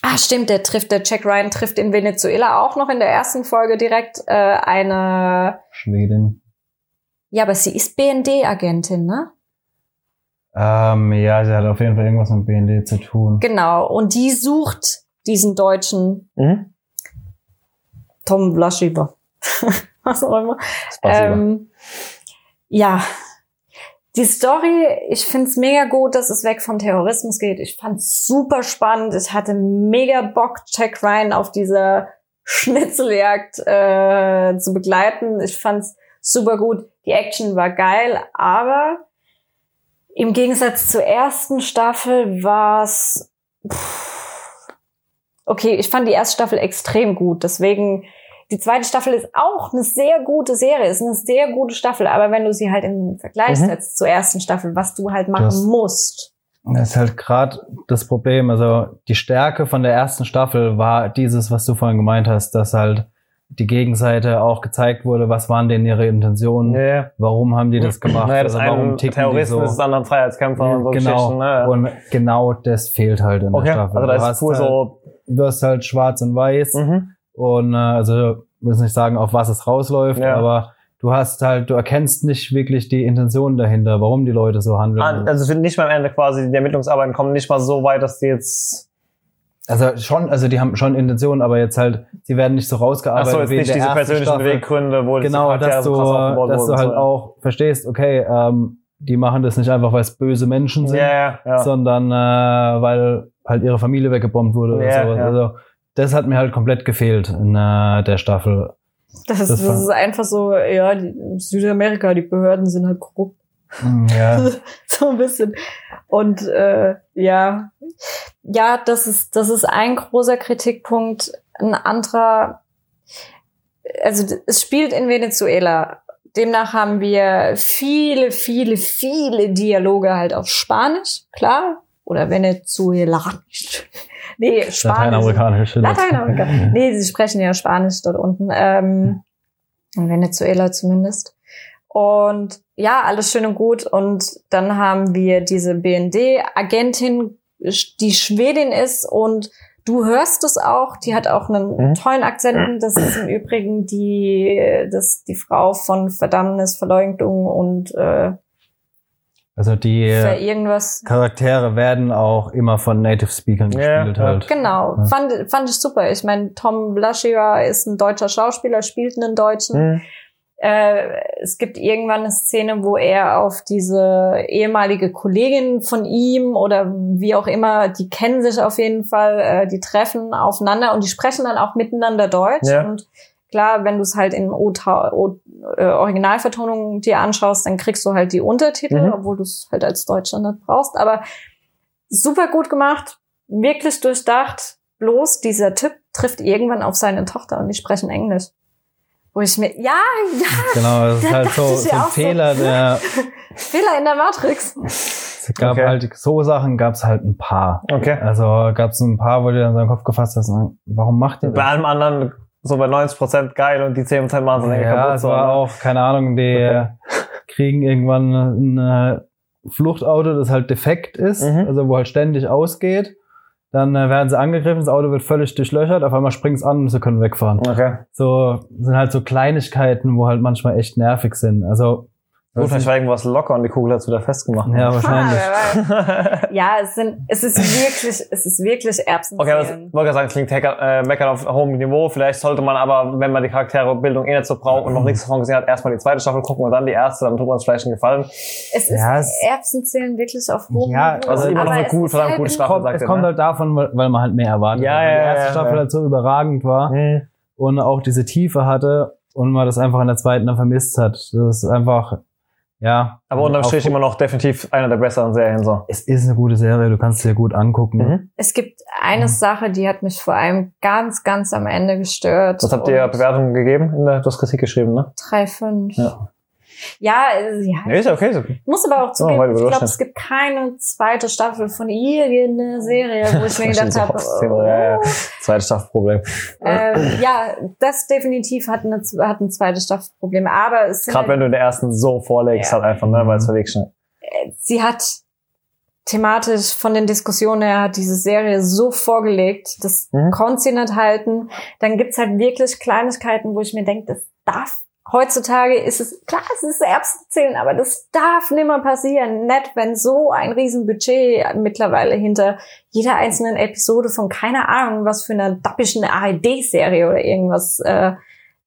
Ah, stimmt, der trifft, der Jack Ryan trifft in Venezuela auch noch in der ersten Folge direkt äh, eine, Schwedin. ja, aber sie ist BND-Agentin, ne? Ähm, ja, sie hat auf jeden Fall irgendwas mit BND zu tun. Genau, und die sucht diesen Deutschen Mhm. Tom Vlaschiva. Was auch immer. Ähm, ja, die Story, ich find's mega gut, dass es weg vom Terrorismus geht. Ich fand's super spannend. Ich hatte mega Bock, Jack Ryan auf dieser Schnitzeljagd äh, zu begleiten. Ich fand's super gut. Die Action war geil, aber im Gegensatz zur ersten Staffel war's pff, okay, ich fand die erste Staffel extrem gut. Deswegen die zweite Staffel ist auch eine sehr gute Serie, ist eine sehr gute Staffel, aber wenn du sie halt den Vergleich Mhm. setzt zur ersten Staffel, was du halt machen Das- musst. Das ist halt gerade das Problem. Also die Stärke von der ersten Staffel war dieses, was du vorhin gemeint hast, dass halt die Gegenseite auch gezeigt wurde, was waren denn ihre Intentionen, Ja, ja. warum haben die das gemacht, Naja, das also warum ticken Terroristen die ist das so. andere Freiheitskämpfer und so Geschichten, genau. ne? Und genau das fehlt halt in Okay, der Staffel. also da ist pur halt, so, du wirst halt schwarz und weiß mhm. und äh, also ich will nicht sagen, auf was es rausläuft, Ja. aber du hast halt, du erkennst nicht wirklich die Intention dahinter, warum die Leute so handeln. Ah, Also nicht mal am Ende quasi, die Ermittlungsarbeiten kommen nicht mal so weit, dass die jetzt, Also schon, also die haben schon Intentionen, aber jetzt halt, sie werden nicht so ach rausgearbeitet so, jetzt nicht der diese persönlichen Staffel. Beweggründe, wo Genau, Charaktere dass so du, dass du halt so, auch verstehst, okay, ähm, die machen das nicht einfach, weil es böse Menschen sind, ja, ja. sondern äh, weil halt ihre Familie weggebombt wurde oder Ja, sowas. ja. Also das hat mir halt komplett gefehlt in äh, der Staffel. Das, Das das, war- ist einfach so, ja, die, Südamerika, die Behörden sind halt korrupt. Mm, Ja, so ein bisschen. Und äh, ja, ja, das ist, das ist ein großer Kritikpunkt. Ein anderer, also es spielt in Venezuela. Demnach haben wir viele, viele, viele Dialoge halt auf Spanisch, klar. Oder Venezuelanisch. Nee, Spanisch. lateinamerikanisch. Lateinamerika. Nee, sie sprechen ja Spanisch dort unten. Ähm, in Venezuela zumindest. Und ja, alles schön und gut. Und dann haben wir diese BND-Agentin, die Schwedin ist und du hörst es auch. Die hat auch einen Mhm. tollen Akzent. Das ist im Übrigen die, das, die Frau von Verdammnis, Verleumdung und äh, Also die äh. Charaktere werden auch immer von Native Speakern Ja, gespielt halt. Genau, Ja. fand, fand ich super. Ich meine, Tom Blaschiwa ist ein deutscher Schauspieler, spielt einen Deutschen. Mhm. Äh, es gibt irgendwann eine Szene, wo er auf diese ehemalige Kollegin von ihm oder wie auch immer, die kennen sich auf jeden Fall, äh, die treffen aufeinander und die sprechen dann auch miteinander Deutsch. Ja. Und klar, wenn du es halt in äh, Originalvertonung dir anschaust, dann kriegst du halt die Untertitel, Mhm. obwohl du es halt als Deutscher nicht brauchst. Aber super gut gemacht, wirklich durchdacht. Bloß dieser Typ trifft irgendwann auf seine Tochter und die sprechen Englisch. Wo ich mir, ja, ja, Genau, das ist halt so, so ja ein auch so. Fehler, der Fehler in der Matrix. es gab Okay. halt so Sachen gab es halt ein paar. Okay. Also gab es ein paar, wo du dann so den Kopf gefasst hast, und, warum macht ihr Bei das? allem anderen so bei 90% geil und die 10% machen sie Ja, kaputt. es so, war ne? auch, keine Ahnung, die Okay. kriegen irgendwann ein Fluchtauto, das halt defekt ist, Mhm. also wo halt ständig ausgeht. Dann äh, werden sie angegriffen, das Auto wird völlig durchlöchert, auf einmal springen sie an und sie können wegfahren. Okay. So sind halt so Kleinigkeiten, wo halt manchmal echt nervig sind. Also Gut, vielleicht war irgendwas locker und die Kugel hat es wieder festgemacht. Ja, Ah, wahrscheinlich. weiß. ja, es sind, es ist wirklich, es ist wirklich Erbsen. Okay, was wollte gerade sagen, klingt Hacker, äh, meckern auf hohem Niveau. Vielleicht sollte man aber, wenn man die Charakterebildung eh nicht so braucht und noch nichts davon gesehen hat, erstmal die zweite Staffel gucken und dann die erste, dann tut man es vielleicht einen Gefallen. Es ist Ja, es- Erbsenzählen wirklich auf hohem Ja, Niveau. also immer noch eine es ist verdammt halt gute Staffel. Kommt, sagt es er, kommt ne? halt davon, weil man halt mehr erwartet. Ja, hat. ja, die ja, erste ja, Staffel ja. halt so überragend war Hm. und auch diese Tiefe hatte und man das einfach in der zweiten dann vermisst hat. Das ist einfach, ja. Aber unterm Strich immer noch definitiv einer der besseren Serien so. Es ist eine gute Serie, du kannst sie dir gut angucken. Mhm. Es gibt eine Mhm. Sache, die hat mich vor allem ganz, ganz am Ende gestört. Was habt ihr Bewertungen gegeben? In der, du hast Kritik geschrieben, ne? 3,5. Ja. Ja, äh, ja. Nee, ist okay. Ist okay. Ich muss aber auch zugeben, ich über glaube, es gibt keine zweite Staffel von irgendeiner Serie, wo ich mir gedacht habe, Thema, ja, ja. oh. Zweite Staffelproblem. ähm, ja, das definitiv hat, eine, hat ein zweites Staffelproblem. Aber es Gerade wenn halt, du in der ersten so vorlegst, Ja. halt einfach, ne? Weil es wirklich schnell. sie hat thematisch von den Diskussionen her hat diese Serie so vorgelegt, das Mhm. konnte sie nicht halten. Dann gibt's halt wirklich Kleinigkeiten, wo ich mir denke, das darf Heutzutage ist es, klar, es ist Erbsenzählen, aber das darf nimmer passieren. Nicht, wenn so ein Riesenbudget mittlerweile hinter jeder einzelnen Episode von keine Ahnung, was für einer dappischen ARD-Serie oder irgendwas äh,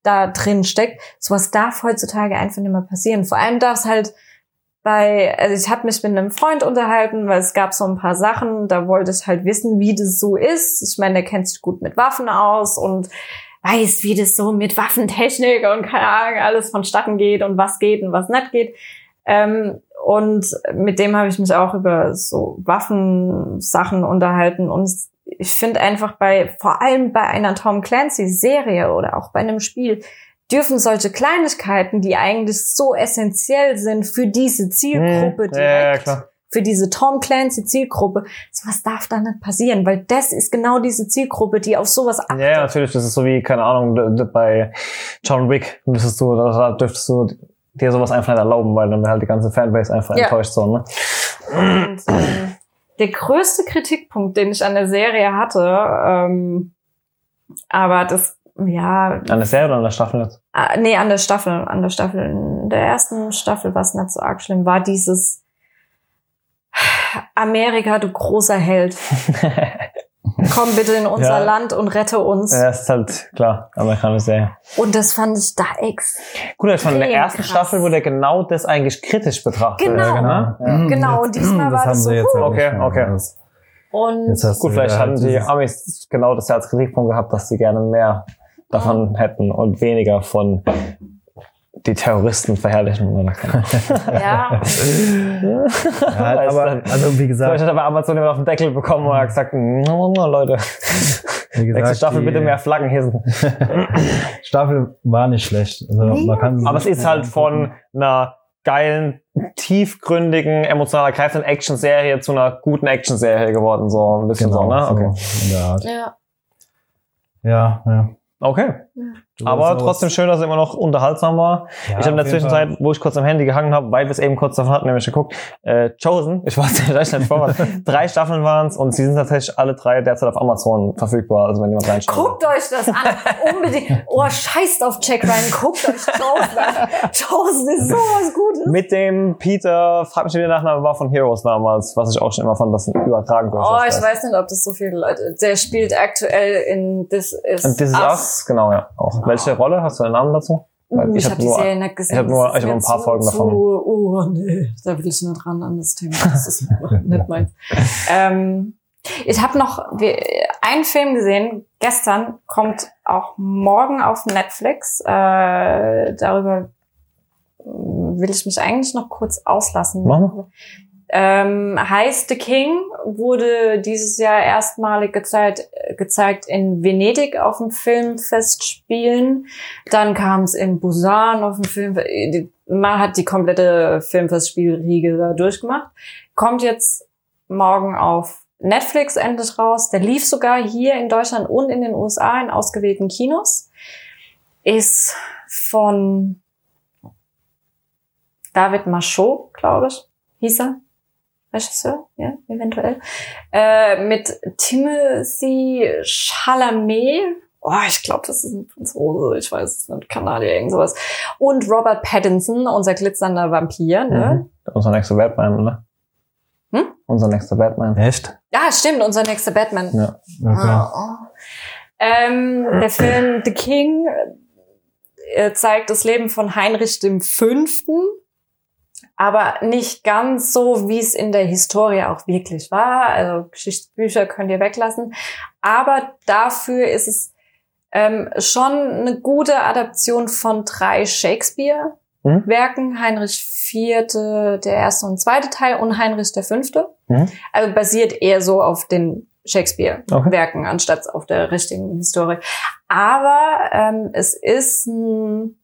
da drin steckt. Sowas darf heutzutage einfach nicht mehr passieren. Vor allem darf es halt bei, also ich habe mich mit einem Freund unterhalten, weil es gab so ein paar Sachen, da wollte ich halt wissen, wie das so ist. Ich meine, der kennt sich gut mit Waffen aus und weiß, wie das so mit Waffentechnik und keine Ahnung alles vonstatten geht und was geht und was nicht geht. Ähm, und mit dem habe ich mich auch über so Waffensachen unterhalten und ich finde einfach bei, vor allem bei einer Tom Clancy Serie oder auch bei einem Spiel, dürfen solche Kleinigkeiten, die eigentlich so essentiell sind für diese Zielgruppe Hm, direkt, Ja, ja, klar. Für diese Tom Clancy Zielgruppe, sowas darf da nicht passieren, weil das ist genau diese Zielgruppe, die auf sowas achtet. Ja, ja, natürlich. Das ist so wie, keine Ahnung, bei John Wick müsstest du, da da dürftest du dir sowas einfach nicht erlauben, weil dann wäre halt die ganze Fanbase einfach Ja. enttäuscht so, ne? Und ähm, der größte Kritikpunkt, den ich an der Serie hatte, ähm, aber das, ja, An der Serie oder an der Staffel jetzt? Ah, nee, an der Staffel, an der Staffel, in der ersten Staffel war es nicht so arg schlimm, war dieses Amerika, du großer Held, komm bitte in unser Ja. Land und rette uns. ja, ist halt klar, amerikanische Serie. Und das fand ich da ex. Gut, fand in der ersten krass. Staffel wurde genau das eigentlich kritisch betrachtet. Genau. Ja, ja. Mhm, Genau, und diesmal war das das haben so, sie jetzt auch Okay, okay. Das- Und Jetzt hast Gut, vielleicht hatten die Amis genau das ja als Kritikpunkt gehabt, dass sie gerne mehr davon hätten und weniger von die Terroristen verherrlichen oder ja, Ja, Weißt aber, also wie So, ich gesagt, hatte bei Amazon immer auf den Deckel bekommen und hat gesagt, no, no, Leute, wie gesagt nächste Staffel die bitte mehr Flaggen hissen. Staffel war nicht schlecht. Also man kann Aber es ist halt von einer geilen, tiefgründigen, emotional ergreifenden Action-Serie zu einer guten Action-Serie geworden, so ein bisschen genau, so, ne? Okay. so in der Art. ja. Ja, ja. Okay. Du Aber trotzdem schön, dass es immer noch unterhaltsam war. was- Ja, ich habe in der Zwischenzeit, Fall. wo ich kurz am Handy gehangen habe, weil wir es eben kurz davon hatten, nämlich geguckt, äh, Chosen, ich weiß nicht, nicht vor, drei Staffeln waren es und sie sind tatsächlich alle drei derzeit auf Amazon verfügbar, also wenn jemand reinschaut. Guckt euch das an. Unbedingt. Oh, scheißt auf Jack Ryan. Guckt euch Chosen an. Chosen ist sowas Gutes. Mit dem Peter, frag mich, wie der Nachname war von Heroes damals, was ich auch schon immer fand, das ein überragend Oh, ich weiß nicht, ob das so viele Leute. Der spielt aktuell in This Is Und This is Us, genau, ja. Auch. Welche Rolle? Hast du einen Namen dazu? Uh, ich ich hab habe die nur- Serie nicht gesehen. ich hab nur- ich hab ein paar zu, Folgen davon. Oh, nee, da will ich nicht ran an das Thema. Das ist nicht meins. Ähm, ich habe noch einen Film gesehen, gestern, kommt auch morgen auf Netflix. Äh, darüber will ich mich eigentlich noch kurz auslassen. Mach mal. Ähm, heißt The King wurde dieses Jahr erstmalig gezeigt, gezeigt in Venedig auf dem Filmfestspielen. Dann kam es in Busan auf dem Film. die- Man hat die komplette Filmfestspielriege da durchgemacht. Kommt jetzt morgen auf Netflix endlich raus. Der lief sogar hier in Deutschland und in den USA in ausgewählten Kinos. Ist von David Machot, glaube ich, hieß er. Regisseur, ja, eventuell. Äh, mit Timothy Chalamet Oh, ich glaube, das ist ein Franzose, ich weiß es nicht, Kanadier, irgend sowas. Und Robert Pattinson, unser glitzernder Vampir, ne? Mhm. Unser nächster Batman, oder? Hm? Unser nächster Batman. Echt? Ja, stimmt, unser nächster Batman. Ja. Okay. Ah, oh. Ähm, der Film The King äh, zeigt das Leben von Heinrich dem Fünften, aber nicht ganz so, wie es in der Historie auch wirklich war. Also Geschichtsbücher könnt ihr weglassen. Aber dafür ist es ähm, schon eine gute Adaption von drei Shakespeare-Werken. Heinrich Vierte, der erste und zweite Teil und Heinrich Fünfte. Mhm. Also basiert eher so auf den Shakespeare-Werken Okay. anstatt auf der richtigen Historie. Aber ähm, es ist ein,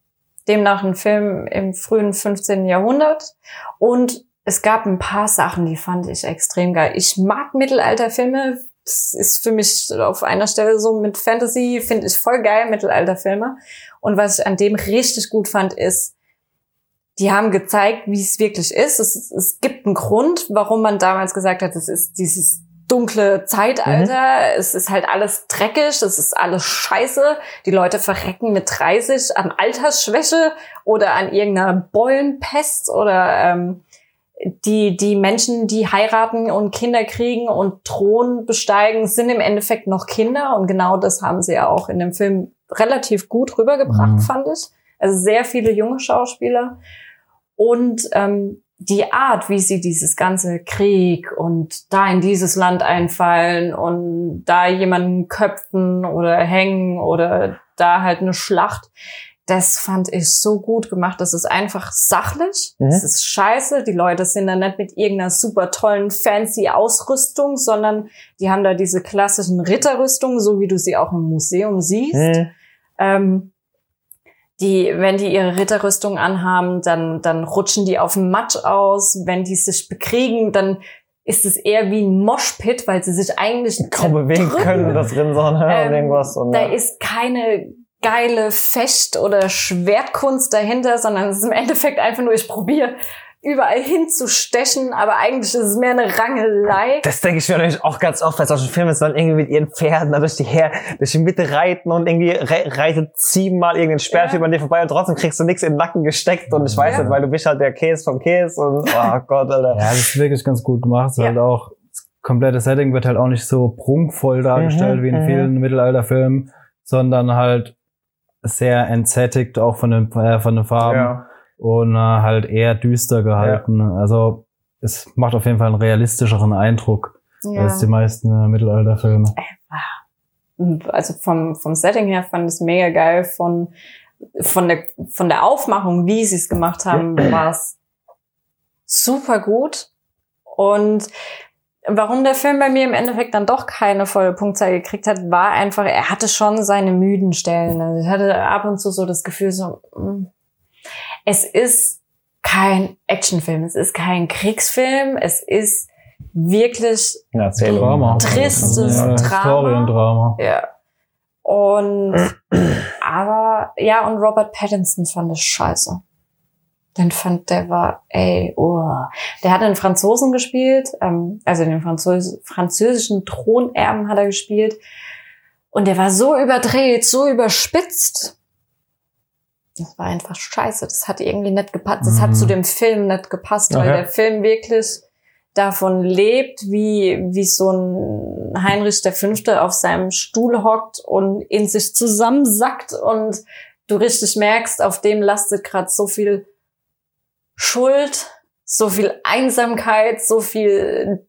demnach ein Film im frühen 15. Jahrhundert und es gab ein paar Sachen, die fand ich extrem geil. Ich mag Mittelalterfilme. Das ist für mich auf einer Stelle so mit Fantasy, finde ich voll geil, Mittelalterfilme. Und was ich an dem richtig gut fand, ist, die haben gezeigt, wie es wirklich ist. Es, es gibt einen Grund, warum man damals gesagt hat, es ist dieses dunkle Zeitalter. Es ist halt alles dreckig, es ist alles scheiße. Die Leute verrecken mit 30 an Altersschwäche oder an irgendeiner Beulenpest oder ähm, die, die Menschen, die heiraten und Kinder kriegen und Thron besteigen, sind im Endeffekt noch Kinder. Und genau das haben sie ja auch in dem Film relativ gut rübergebracht, Mhm. fand ich. Also sehr viele junge Schauspieler. Und ähm, die Art, wie sie dieses ganze Krieg und da in dieses Land einfallen und da jemanden köpfen oder hängen oder da halt eine Schlacht, das fand ich so gut gemacht. Das ist einfach sachlich. Mhm. Das ist scheiße. Die Leute sind da nicht mit irgendeiner super tollen, fancy Ausrüstung, sondern die haben da diese klassischen Ritterrüstungen, so wie du sie auch im Museum siehst. Mhm. Ähm, die, wenn die ihre Ritterrüstung anhaben, dann, dann rutschen die auf dem Matsch aus. Wenn die sich bekriegen, dann ist es eher wie ein Moshpit, weil sie sich eigentlich Kaum bewegen können da drin, so, ne? Ähm, und irgendwas. Und, da ja. ist keine geile Fecht- oder Schwertkunst dahinter, sondern es ist im Endeffekt einfach nur, ich probiere überall hinzustechen, aber eigentlich ist es mehr eine Rangelei. Das denke ich mir natürlich auch ganz oft bei solchen Filmen, dass dann irgendwie mit ihren Pferden da durch die, Her durch die Mitte reiten und irgendwie re reitet siebenmal irgendein Sperrtyp Ja. an dir vorbei und trotzdem kriegst du nichts in den Nacken gesteckt und ich weiß Ja. nicht, weil du bist halt der Käse vom Käse und oh Gott, Alter. Ja, das ist wirklich ganz gut gemacht. Es ist Ja. halt auch, das komplette Setting wird halt auch nicht so prunkvoll dargestellt Mhm, wie in mhm. vielen Mittelalterfilmen, sondern halt sehr entsättigt auch von den, äh, von den Farben Ja. Und äh, halt eher düster gehalten. Also es macht auf jeden Fall einen realistischeren Eindruck Ja. als die meisten äh, Mittelalterfilme. also vom, vom Setting her fand ich es mega geil. Von, von, der, von der Aufmachung, wie sie es gemacht haben, war es super gut. Und warum der Film bei mir im Endeffekt dann doch keine volle Punktzahl gekriegt hat, war einfach, er hatte schon seine müden Stellen. Also ich hatte ab und zu so das Gefühl, so, mm, es ist kein Actionfilm, es ist kein Kriegsfilm, es ist wirklich Erzählung. Drama. Tristes ja, Drama. Historiendrama. ja. Und aber ja, und Robert Pattinson fand ich scheiße. Den fand, der war, ey, oh. Der hat den Franzosen gespielt, ähm, also den Französ französischen Thronerben hat er gespielt. Und der war so überdreht, so überspitzt. Das war einfach scheiße. Das hat irgendwie nicht gepasst. Das hat Mhm. zu dem Film nicht gepasst, weil Okay. der Film wirklich davon lebt, wie, wie so ein Heinrich der Fünfte auf seinem Stuhl hockt und in sich zusammensackt und du richtig merkst, auf dem lastet gerade so viel Schuld, so viel Einsamkeit, so viel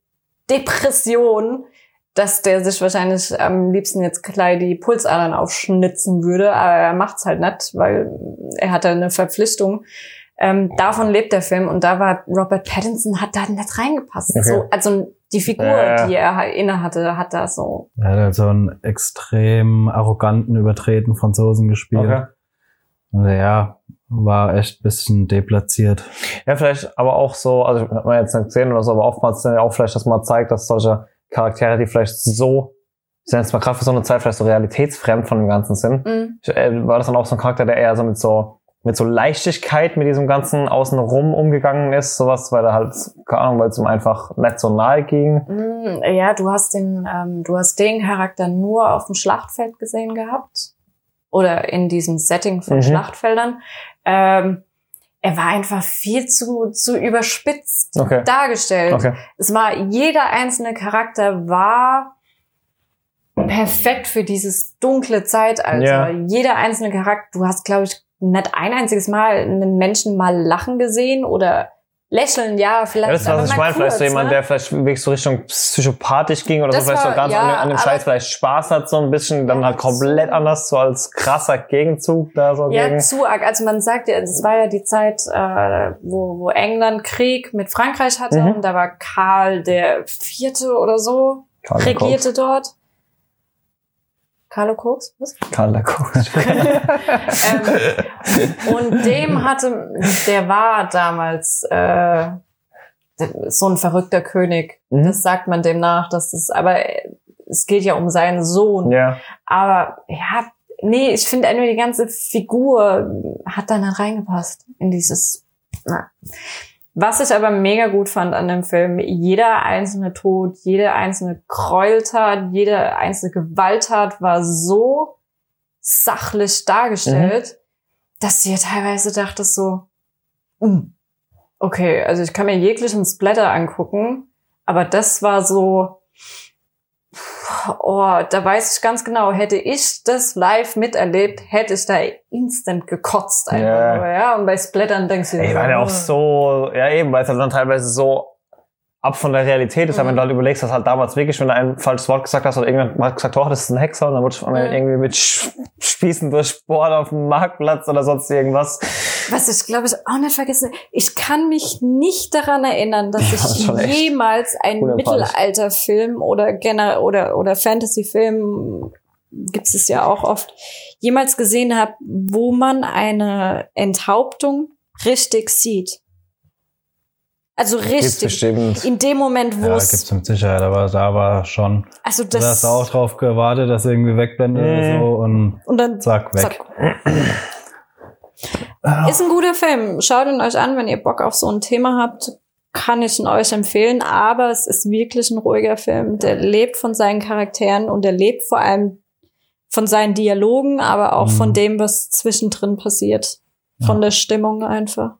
Depression, dass der sich wahrscheinlich am liebsten jetzt gleich die Pulsadern aufschnitzen würde, aber er macht's halt nicht, weil er hat da eine Verpflichtung. Ähm, davon lebt der Film und da war Robert Pattinson hat da nicht reingepasst. Okay. So, also die Figur, Ja. die er inne hatte, hat da so. Er hat halt so einen extrem arroganten, übertreten Franzosen gespielt. Okay. Und ja, war echt ein bisschen deplatziert. Ja, vielleicht aber auch so, also hat man jetzt nicht gesehen oder so, aber oftmals ja auch vielleicht, dass man zeigt, dass solche Charaktere, die vielleicht so, ich sag jetzt mal gerade für so eine Zeit vielleicht so realitätsfremd von dem Ganzen sind, Mm. äh, war das dann auch so ein Charakter, der eher so mit so mit so Leichtigkeit mit diesem ganzen Außenrum umgegangen ist, sowas, weil er halt, keine Ahnung, weil es ihm einfach nicht so nahe ging. Mm, Ja, du hast den, ähm, du hast den Charakter nur auf dem Schlachtfeld gesehen gehabt. Oder in diesem Setting von Mhm. Schlachtfeldern. Ähm, er war einfach viel zu, zu überspitzt Okay. dargestellt. Okay. Es war, jeder einzelne Charakter war perfekt für dieses dunkle Zeitalter. Ja. Jeder einzelne Charakter, du hast, glaube ich, nicht ein einziges Mal einen Menschen mal lachen gesehen oder lächeln, ja, vielleicht. Ja, das ich mal meine. Vielleicht so jemand, ne? der vielleicht wirklich so Richtung psychopathisch ging oder Das so, vielleicht war- so ganz ja, an, dem- an dem Scheiß vielleicht Spaß hat, so ein bisschen, dann halt komplett anders, so als krasser Gegenzug da so Ja, gegen. zu arg. Also man sagt ja, es war ja die Zeit, äh, wo, wo England Krieg mit Frankreich hatte Mhm. und da war Karl der Vierte oder so, Karl regierte dort. Carlo Koks? Was? Der Koch. ähm, und dem hatte, der war damals äh, so ein verrückter König. Mhm. Das sagt man dem nach, dass das, aber es geht ja um seinen Sohn. Ja. Aber ja, nee, ich finde nur die ganze Figur hat da nicht reingepasst in dieses. Na. Was ich aber mega gut fand an dem Film, jeder einzelne Tod, jede einzelne Gräueltat, jede einzelne Gewalttat war so sachlich dargestellt, dass du dir teilweise dachtest so, "Hm, okay, also ich kann mir jeglichen Splatter angucken, aber das war so, Oh, da weiß ich ganz genau, hätte ich das live miterlebt, hätte ich da instant gekotzt einfach Ja. nur, ja. Und bei Splattern denkst du Ey, dir, war der auch so, ja eben, weil es halt dann teilweise so ab von der Realität ist, aber wenn Mhm. du halt überlegst, dass halt damals wirklich, wenn du ein falsches Wort gesagt hast oder irgendjemand mal gesagt, oh, das ist ein Hexer und dann wurde ich auf einmal Mhm. irgendwie mit Spießen durchbohrt auf dem Marktplatz oder sonst irgendwas. Was ich glaube ich auch nicht vergessen, ich kann mich nicht daran erinnern, dass Ja, ich jemals einen. Mittelalterfilm oder generell oder oder Fantasyfilm gibt es ja auch oft jemals gesehen habe, wo man eine Enthauptung richtig sieht. Also richtig. In dem Moment, wo Ja, es gibt's mit Sicherheit, aber da war schon. also Du das hast auch drauf gewartet, dass er irgendwie wegblendet oder so und und dann zack, weg. zack. Ist ein guter Film. Schaut ihn euch an, wenn ihr Bock auf so ein Thema habt. Kann ich ihn euch empfehlen, aber es ist wirklich ein ruhiger Film. Der lebt von seinen Charakteren und der lebt vor allem von seinen Dialogen, aber auch Mhm. von dem, was zwischendrin passiert. Von Ja. der Stimmung einfach.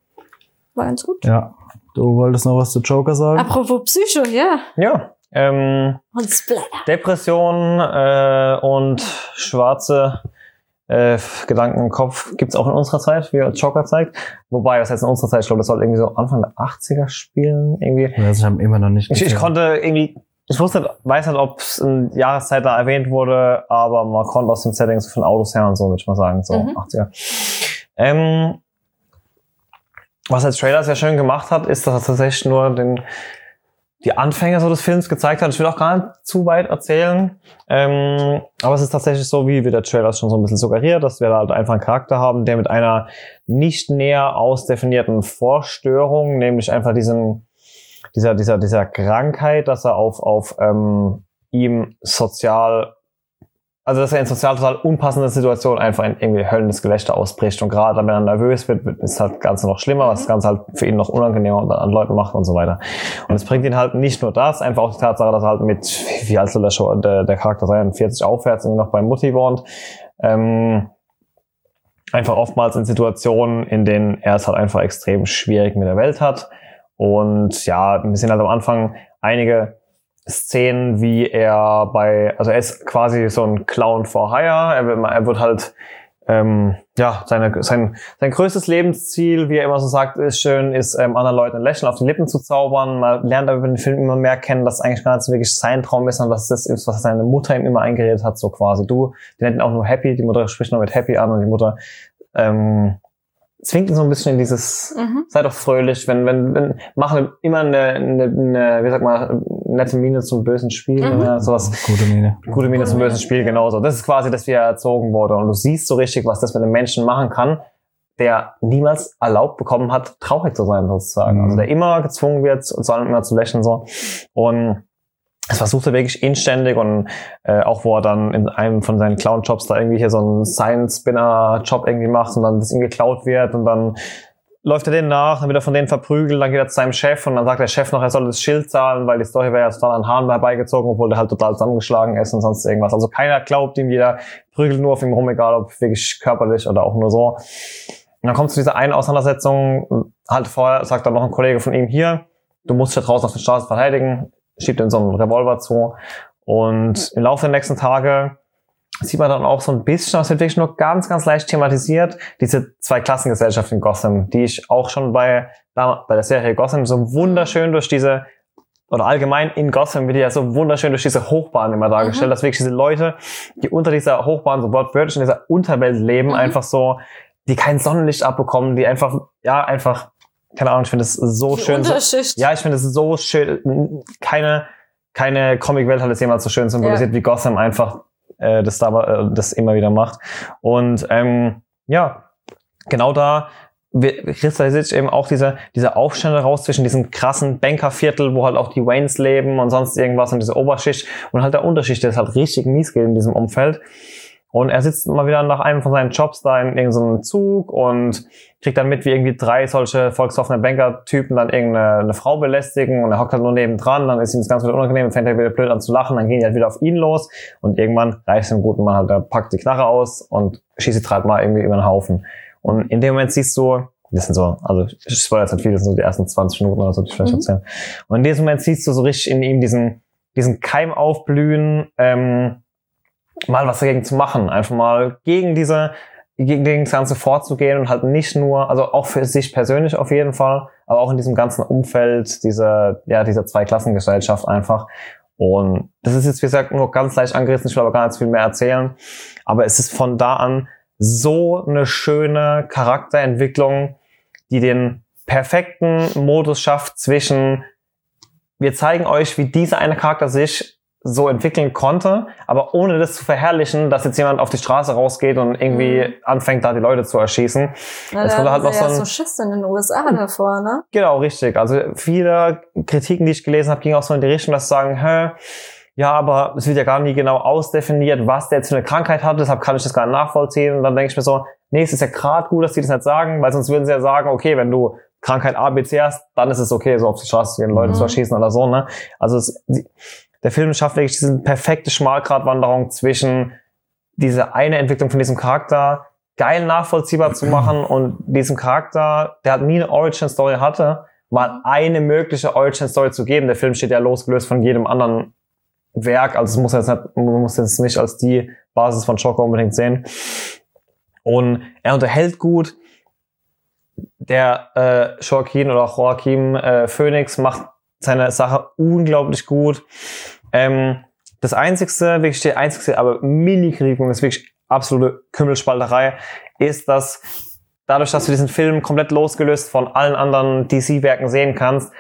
War ganz gut. Ja. Du wolltest noch was zu Joker sagen? Apropos Psycho, ja. Ja. Ähm, Und Splatter. Depression äh, und schwarze äh, Gedanken im Kopf gibt's auch in unserer Zeit, wie Joker zeigt. Wobei, was heißt in unserer Zeit? Ich glaube, das soll irgendwie so Anfang der 80er spielen. Irgendwie. Ja, ich habe immer noch nicht Ich, ich konnte irgendwie, ich wusste, nicht- weiß nicht, ob es in Jahreszeit da erwähnt wurde, aber man konnte aus dem Setting so von Autos her und so, würde ich mal sagen, so Mhm. 80er. Ähm, was der Trailer sehr schön gemacht hat, ist, dass er tatsächlich nur den, die Anfänge so des Films gezeigt hat. Ich will auch gar nicht zu weit erzählen. Ähm, aber es ist tatsächlich so, wie, wie der Trailer schon so ein bisschen suggeriert, dass wir da halt einfach einen Charakter haben, der mit einer nicht näher ausdefinierten Vorstörung, nämlich einfach diesem, dieser, dieser, dieser Krankheit, dass er auf, auf ähm, ihm sozial, also dass er in sozial total unpassenden Situationen einfach in irgendwie höllendes Gelächter ausbricht und gerade wenn er nervös wird, wird ist halt das Ganze noch schlimmer, was das Ganze halt für ihn noch unangenehmer und an Leuten macht und so weiter. Und es bringt ihn halt nicht nur das, einfach auch die Tatsache, dass er halt mit, wie alt soll der, Show, der, der Charakter sein, 40 aufwärts irgendwie noch bei Mutti wohnt, ähm, einfach oftmals in Situationen, in denen er es halt einfach extrem schwierig mit der Welt hat. Und ja, wir sehen halt am Anfang einige Szenen, wie er bei, also er ist quasi so ein Clown for Hire. Er wird, er wird halt, ähm, ja, seine, sein, sein größtes Lebensziel, wie er immer so sagt, ist schön, ist ähm, anderen Leuten ein Lächeln auf die Lippen zu zaubern. Man lernt aber den Film immer mehr kennen, dass es eigentlich gar nicht so wirklich sein Traum ist, sondern dass das ist, was seine Mutter ihm immer eingeredet hat, so quasi. Du, die nennt ihn auch nur Happy, die Mutter spricht nur mit Happy an und die Mutter ähm, zwingt ihn so ein bisschen in dieses Mhm. sei doch fröhlich, wenn, wenn, wenn, machen immer eine, eine, eine wie sag mal, nette Miene zum bösen Spiel, Mhm. oder sowas. Gute Miene. Gute Miene zum bösen Spiel, genauso. Das ist quasi, dass wir erzogen wurde. Und du siehst so richtig, was das mit einem Menschen machen kann, der niemals erlaubt bekommen hat, traurig zu sein, sozusagen. Mhm. Also der immer gezwungen wird, zu allem immer zu lächeln, so. Und das versucht er wirklich inständig und äh, auch wo er dann in einem von seinen Clown-Jobs da irgendwie hier so einen Science-Spinner-Job irgendwie macht und dann das ihm geklaut wird und dann läuft er denen nach, dann wird er von denen verprügelt, dann geht er zu seinem Chef und dann sagt der Chef noch, er soll das Schild zahlen, weil die Story wäre ja total an Haaren herbeigezogen, obwohl der halt total zusammengeschlagen ist und sonst irgendwas. Also keiner glaubt ihm, jeder prügelt nur auf ihm rum, egal ob wirklich körperlich oder auch nur so. Und dann kommt zu dieser einen Auseinandersetzung, halt vorher sagt dann noch ein Kollege von ihm hier, du musst dich draußen auf der Straße verteidigen, schiebt ihm so einen Revolver zu und im Laufe der nächsten Tage sieht man dann auch so ein bisschen, das wird wirklich nur ganz, ganz leicht thematisiert, diese zwei Klassengesellschaft in Gotham, die ich auch schon bei, bei der Serie Gotham so wunderschön durch diese, oder allgemein in Gotham wird ja so wunderschön durch diese Hochbahn immer dargestellt, mhm. dass wirklich diese Leute, die unter dieser Hochbahn so wortwörtlich in dieser Unterwelt leben, mhm. einfach so, die kein Sonnenlicht abbekommen, die einfach, ja, einfach, keine Ahnung, ich finde es so die schön. So, ja, ich finde es so schön, keine, keine Comicwelt hat es jemals so schön symbolisiert ja. wie Gotham einfach äh, das, da, äh, das immer wieder macht. Und ähm, ja, genau da kristallisiert sich eben auch diese, diese Aufstände raus zwischen diesem krassen Bankerviertel, wo halt auch die Waynes leben und sonst irgendwas und diese Oberschicht und halt der Unterschicht, der ist halt richtig mies geht in diesem Umfeld. Und er sitzt mal wieder nach einem von seinen Jobs da in irgendeinem Zug und kriegt dann mit, wie irgendwie drei solche volksoffene Banker-Typen dann irgendeine eine Frau belästigen und er hockt halt nur nebendran, dann ist ihm das ganz wieder unangenehm, fängt er wieder blöd an zu lachen, dann gehen die halt wieder auf ihn los und irgendwann reicht es dem guten Mann halt, der packt die Knarre aus und schießt die halt mal irgendwie über den Haufen. Und in dem Moment siehst du, das sind so, also ich spoilere jetzt halt viel, das sind so die ersten 20 Minuten oder so, die ich vielleicht mhm. erzählen. Und in diesem Moment siehst du so richtig in ihm diesen, diesen Keim aufblühen, ähm, mal was dagegen zu machen, einfach mal gegen diese, gegen das Ganze vorzugehen und halt nicht nur, also auch für sich persönlich auf jeden Fall, aber auch in diesem ganzen Umfeld dieser, ja, dieser Zweiklassengesellschaft einfach. Und das ist jetzt, wie gesagt, nur ganz leicht angerissen, ich will aber gar nicht viel mehr erzählen. Aber es ist von da an so eine schöne Charakterentwicklung, die den perfekten Modus schafft zwischen wir zeigen euch, wie dieser eine Charakter sich so entwickeln konnte, aber ohne das zu verherrlichen, dass jetzt jemand auf die Straße rausgeht und irgendwie mhm. anfängt, da die Leute zu erschießen. Na, es kommt halt noch so ein so Schiss in den USA davor, ne? Genau, richtig. Also viele Kritiken, die ich gelesen habe, gingen auch so in die Richtung, dass sie sagen, hä, ja, aber es wird ja gar nie genau ausdefiniert, was der jetzt für eine Krankheit hat, deshalb kann ich das gar nicht nachvollziehen. Und dann denke ich mir so, nee, es ist ja gerade gut, dass die das nicht sagen, weil sonst würden sie ja sagen, okay, wenn du Krankheit A, B, C hast, dann ist es okay, so auf die Straße zu gehen, Leute mhm. zu erschießen oder so, ne? Also es, der Film schafft wirklich diese perfekte Schmalgratwanderung zwischen diese eine Entwicklung von diesem Charakter geil nachvollziehbar zu machen und diesem Charakter, der halt nie eine Origin-Story hatte, mal eine mögliche Origin-Story zu geben. Der Film steht ja losgelöst von jedem anderen Werk, also es muss jetzt nicht, man muss jetzt nicht als die Basis von Schoko unbedingt sehen. Und er unterhält gut. Der äh, Joaquin oder Joaquin äh, Phoenix macht seine Sache unglaublich gut. Ähm, das einzigste, wirklich die einzigste, aber Mini-Kritikpunkt ist wirklich absolute Kümmelspalterei, ist, dass dadurch, dass du diesen Film komplett losgelöst von allen anderen DC-Werken sehen kannst,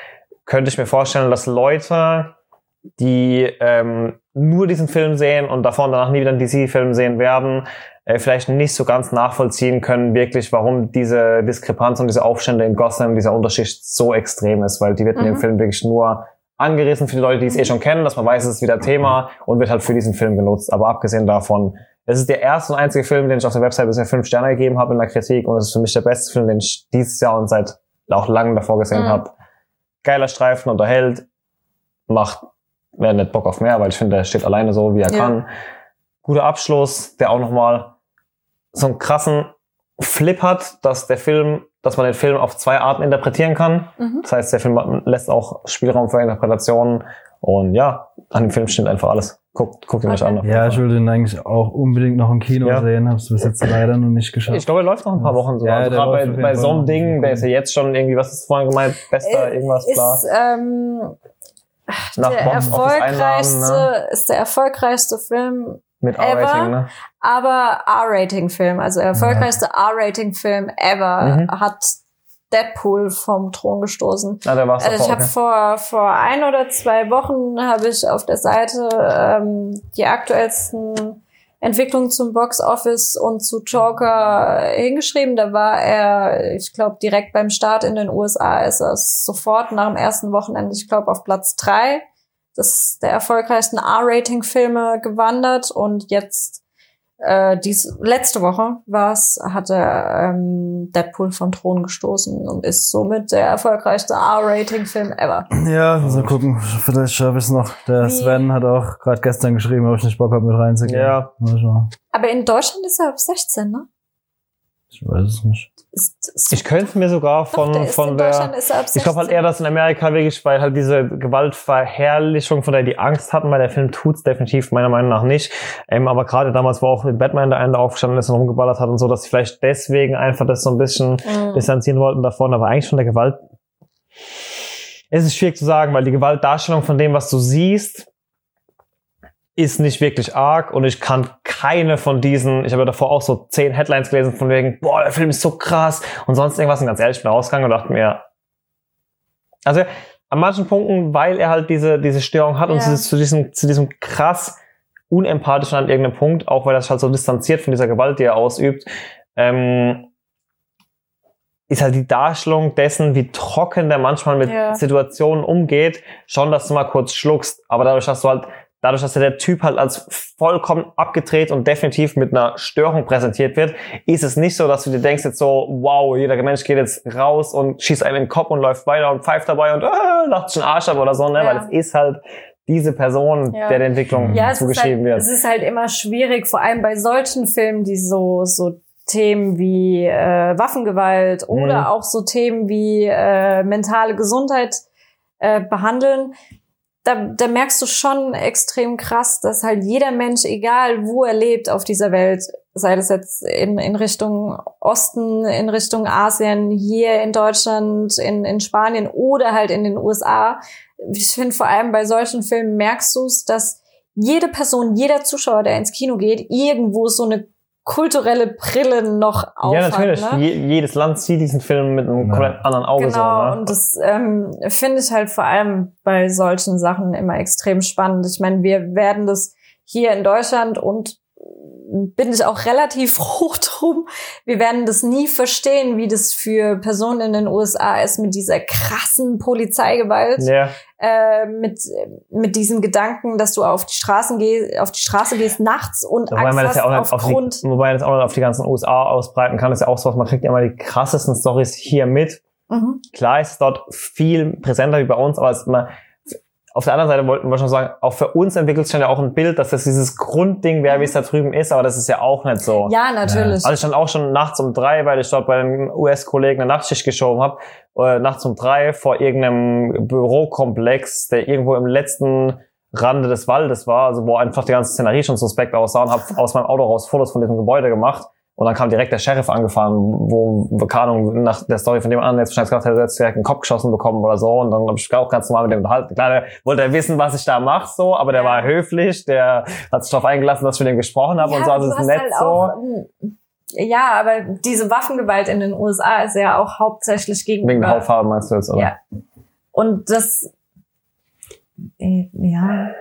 könnte ich mir vorstellen, dass Leute, die ähm, nur diesen Film sehen und davon danach nie wieder einen DC-Film sehen werden, äh, vielleicht nicht so ganz nachvollziehen können, wirklich, warum diese Diskrepanz und diese Aufstände in Gotham, dieser Unterschied so extrem ist, weil die wird mhm. in dem mhm. Film wirklich nur angerissen für die Leute, die es eh schon kennen, dass man weiß, es ist wieder Thema und wird halt für diesen Film genutzt. Aber abgesehen davon, es ist der erste und einzige Film, den ich auf der Website bisher fünf Sterne gegeben habe in der Kritik und es ist für mich der beste Film, den ich dieses Jahr und seit auch langem davor gesehen mhm. habe. Geiler Streifen, unterhält, macht wer nicht Bock auf mehr, weil ich finde, er steht alleine so, wie er ja. kann. Guter Abschluss, der auch nochmal so einen krassen Flip hat, dass der Film, dass man den Film auf zwei Arten interpretieren kann. Mhm. Das heißt, der Film lässt auch Spielraum für Interpretationen. Und ja, an dem Film stimmt einfach alles. Guckt, guckt ihn euch an. Ja, ich würde ihn eigentlich auch unbedingt noch im Kino ja. sehen. Hab's bis jetzt leider noch nicht geschafft. Ich glaube, er läuft noch ein paar Wochen so. Ja, also gerade bei, bei so einem Ding, der ist ja jetzt schon irgendwie, was ist vorhin gemeint, bester äh, irgendwas, bla. Ist, ähm, der erfolgreichste, ne? ist der erfolgreichste Film mit R-Rating, ne? Aber R-Rating-Film, also der erfolgreichste ja. R-Rating-Film ever, mhm. hat Deadpool vom Thron gestoßen. Ah, war's also ich habe vor vor ein oder zwei Wochen habe ich auf der Seite ähm, die aktuellsten Entwicklungen zum Box Office und zu Joker hingeschrieben. Da war er, ich glaube, direkt beim Start in den USA ist er sofort nach dem ersten Wochenende, ich glaube, auf Platz drei der erfolgreichsten R-Rating-Filme gewandert und jetzt äh, dies, letzte Woche war's, hatte ähm, Deadpool vom Thron gestoßen und ist somit der erfolgreichste R-Rating-Film ever. Ja, mal gucken. Vielleicht schaffe ich es noch. Der Wie- Sven hat auch gerade gestern geschrieben, ob ich nicht Bock habe, mit reinzugehen. Ja. Mal schauen. Aber in Deutschland ist er ab 16, ne? Ich weiß es nicht. Ich könnte mir sogar Doch, von, der ist von in der. Deutschland ist er ab 16. Ich glaube halt eher, dass in Amerika wirklich, weil halt diese Gewaltverherrlichung, von der die Angst hatten, weil der Film tut's definitiv meiner Meinung nach nicht. Ähm, aber gerade damals, wo auch mit Batman der eine aufgestanden ist und rumgeballert hat und so, dass sie vielleicht deswegen einfach das so ein bisschen Mhm. distanzieren wollten davon, aber eigentlich von der Gewalt. Es ist schwierig zu sagen, weil die Gewaltdarstellung von dem, was du siehst, ist nicht wirklich arg und ich kann keine von diesen, ich habe ja davor auch so zehn Headlines gelesen von wegen, boah, der Film ist so krass und sonst irgendwas und ganz ehrlich, ich bin rausgegangen und dachte mir, also an manchen Punkten, weil er halt diese, diese Störung hat und Ja. dieses, zu diesem, zu diesem krass unempathischen an irgendeinem Punkt, auch weil er sich halt so distanziert von dieser Gewalt, die er ausübt, ähm, ist halt die Darstellung dessen, wie trocken der manchmal mit Ja. Situationen umgeht, schon, dass du mal kurz schluckst. Aber dadurch, dass du halt, dadurch, dass der Typ halt als vollkommen abgedreht und definitiv mit einer Störung präsentiert wird, ist es nicht so, dass du dir denkst jetzt so, wow, jeder Mensch geht jetzt raus und schießt einem in den Kopf und läuft weiter und pfeift dabei und äh, lacht sich den Arsch ab oder so, ne? Ja. Weil es ist halt diese Person, Ja. der der Entwicklung ja, zugeschrieben halt, wird. es ist halt immer schwierig, vor allem bei solchen Filmen, die so, so Themen wie äh, Waffengewalt Mhm. oder auch so Themen wie äh, mentale Gesundheit äh, behandeln. Da, da merkst du schon extrem krass, dass halt jeder Mensch, egal wo er lebt auf dieser Welt, sei das jetzt in, in Richtung Osten, in Richtung Asien, hier in Deutschland, in, in Spanien oder halt in den USA, ich finde vor allem bei solchen Filmen merkst du es, dass jede Person, jeder Zuschauer, der ins Kino geht, irgendwo so eine kulturelle Brille noch auf ja, natürlich. Hat, ne? Je, jedes Land sieht diesen Film mit einem Ja. komplett anderen Auge Genau, so. Ne? und das ähm, finde ich halt vor allem bei solchen Sachen immer extrem spannend. Ich meine, wir werden das hier in Deutschland und bin ich auch relativ froh drum. Wir werden das nie verstehen, wie das für Personen in den USA ist mit dieser krassen Polizeigewalt, Ja. Äh, mit mit diesem Gedanken, dass du auf die Straßen gehst, auf die Straße gehst nachts und Wobei Angst man das ja auch nicht auf aufgrund die, wobei man das auch nicht auf die ganzen USA ausbreiten kann, das ist ja auch so was, man kriegt ja immer die krassesten Stories hier mit. Mhm. Klar ist es dort viel präsenter wie bei uns, aber es immer, auf der anderen Seite wollten wir schon sagen, auch für uns entwickelt sich dann ja auch ein Bild, dass das dieses Grundding wäre, wie es da drüben ist, aber das ist ja auch nicht so. Ja, natürlich. Also ich stand auch schon nachts um drei, weil ich dort bei den US-Kollegen eine Nachtschicht geschoben habe, äh, nachts um drei vor irgendeinem Bürokomplex, der irgendwo im letzten Rande des Waldes war, also wo einfach die ganze Szenerie schon suspekt aussah und habe aus meinem Auto raus Fotos von diesem Gebäude gemacht. Und dann kam direkt der Sheriff angefahren, wo, keine Ahnung, nach der Story von dem anderen jetzt wahrscheinlich gedacht hätte, er jetzt direkt einen Kopf geschossen bekommen oder so. Und dann habe ich auch ganz normal mit dem unterhalten. Klar, der wollte er wissen, was ich da mache, so, aber der Ja. war höflich, der hat sich darauf eingelassen, dass ich mit ihm gesprochen habe und so, also ist nett halt so. Ja, aber diese Waffengewalt in den USA ist ja auch hauptsächlich gegen Wegen der Hautfarbe meinst du jetzt, oder? Ja. Und das, äh, ja,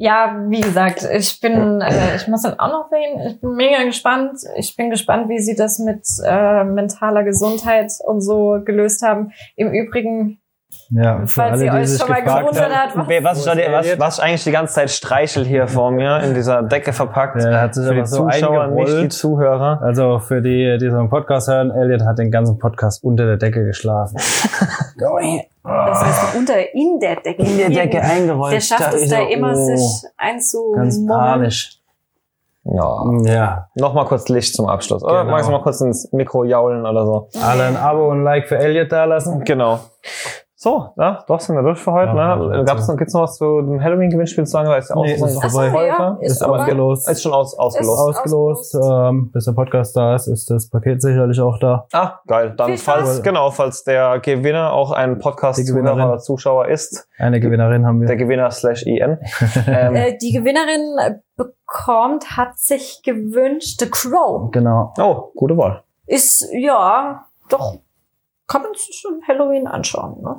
ja, wie gesagt, ich bin, äh, ich muss dann auch noch sehen, ich bin mega gespannt. Ich bin gespannt, wie sie das mit äh, mentaler Gesundheit und so gelöst haben. Im Übrigen, Ja, für falls alle, ihr die euch schon mal gewundert habt, was, Was, da, ist was, was ich eigentlich die ganze Zeit streichel hier vor mir in dieser Decke verpackt. Der hat sich Für die aber so Zuschauer, nicht die. Zuhörer. Also für die, die so einen Podcast hören, Elliot hat den ganzen Podcast unter der Decke geschlafen. das heißt unter in der Decke. eingerollt. Der schafft es da immer, sich oh, Ganz panisch. Ja. Ja. Nochmal kurz Licht zum Abschluss. Oder Genau. magst du mal kurz ins Mikro jaulen oder so? Alle ein Abo und ein Like für Elliot da lassen. Genau. So, ja, doch sind wir durch für heute. Ja, ne? ja, Gab's noch, gibt's noch was zu dem Halloween-Gewinnspiel zu sagen? Weil es ja auch Nee, ist noch vorbei. So, ja, heute. ist Ist ausgelost. Ist schon aus, ausgelost. Ist- ausgelost. Ähm, bis der Podcast da ist, ist das Paket sicherlich auch da. Ah, geil. Dann, Viel Spaß. falls, genau, falls der Gewinner auch ein Podcast-Zuhörer oder Zuschauer ist, Eine Gewinnerin haben der wir. Gewinner slash IN. ähm, Äh, die Gewinnerin bekommt, hat sich gewünscht, The Crow. Genau. oh, gute Wahl. Ist, ja, doch, kann man sich schon Halloween anschauen, ne?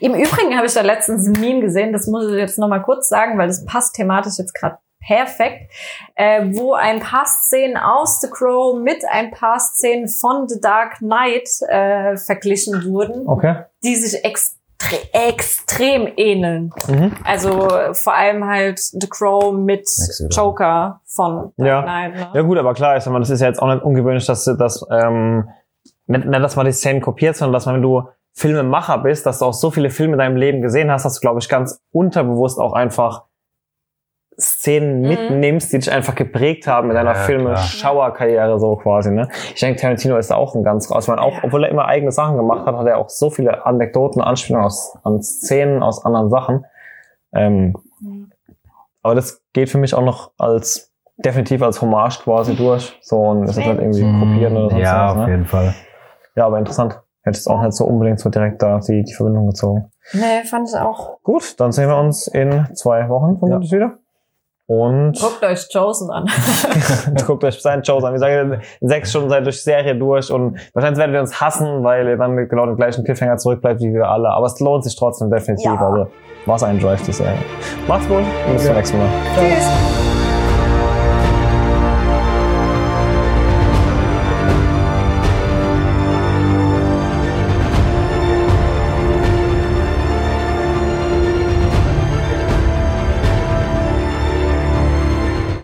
Im Übrigen habe ich da letztens ein Meme gesehen, das muss ich jetzt nochmal kurz sagen, weil das passt thematisch jetzt gerade perfekt, äh, wo ein paar Szenen aus The Crow mit ein paar Szenen von The Dark Knight äh, verglichen wurden, Okay. die sich tre- extrem ähneln. Mhm. Also vor allem halt The Crow mit. Joker von Dark Ja. Knight. Ne? Ja gut, aber klar, ich sag mal, das ist ja jetzt auch nicht ungewöhnlich, dass du das, ähm, nicht, nicht, dass man die Szenen kopiert, sondern dass man, wenn du Filmemacher bist, dass du auch so viele Filme in deinem Leben gesehen hast, dass du, glaube ich, ganz unterbewusst auch einfach Szenen Mhm. mitnimmst, die dich einfach geprägt haben in deiner Ja, Filme-Schauerkarriere so quasi. Ne? Ich denke, Tarantino ist da auch ein ganz, also ich meine, auch, Ja. obwohl er immer eigene Sachen gemacht hat, hat er auch so viele Anekdoten, Anspielungen aus, an Szenen aus anderen Sachen. Ähm, Mhm. aber das geht für mich auch noch als definitiv als Hommage quasi durch. So und das ist halt irgendwie kopieren oder Hm, Ja, was. auf Ne? jeden Fall. Ja, aber interessant. Hätte jetzt auch nicht so unbedingt so direkt da die, die Verbindung gezogen. Nee, fand ich auch. Gut, dann sehen wir uns in zwei Wochen vermutlich wieder. Und Guckt euch Chosen an. guckt euch seinen Shows an. Wir sagen, in sechs Stunden seid ihr durch die Serie durch und wahrscheinlich werdet ihr uns hassen, weil ihr dann genau den gleichen Cliffhanger zurückbleibt wie wir alle. Aber es lohnt sich trotzdem definitiv. Ja. Also, was ein Drive, die Serie. Macht's gut und bis zum nächsten Mal. Tschüss.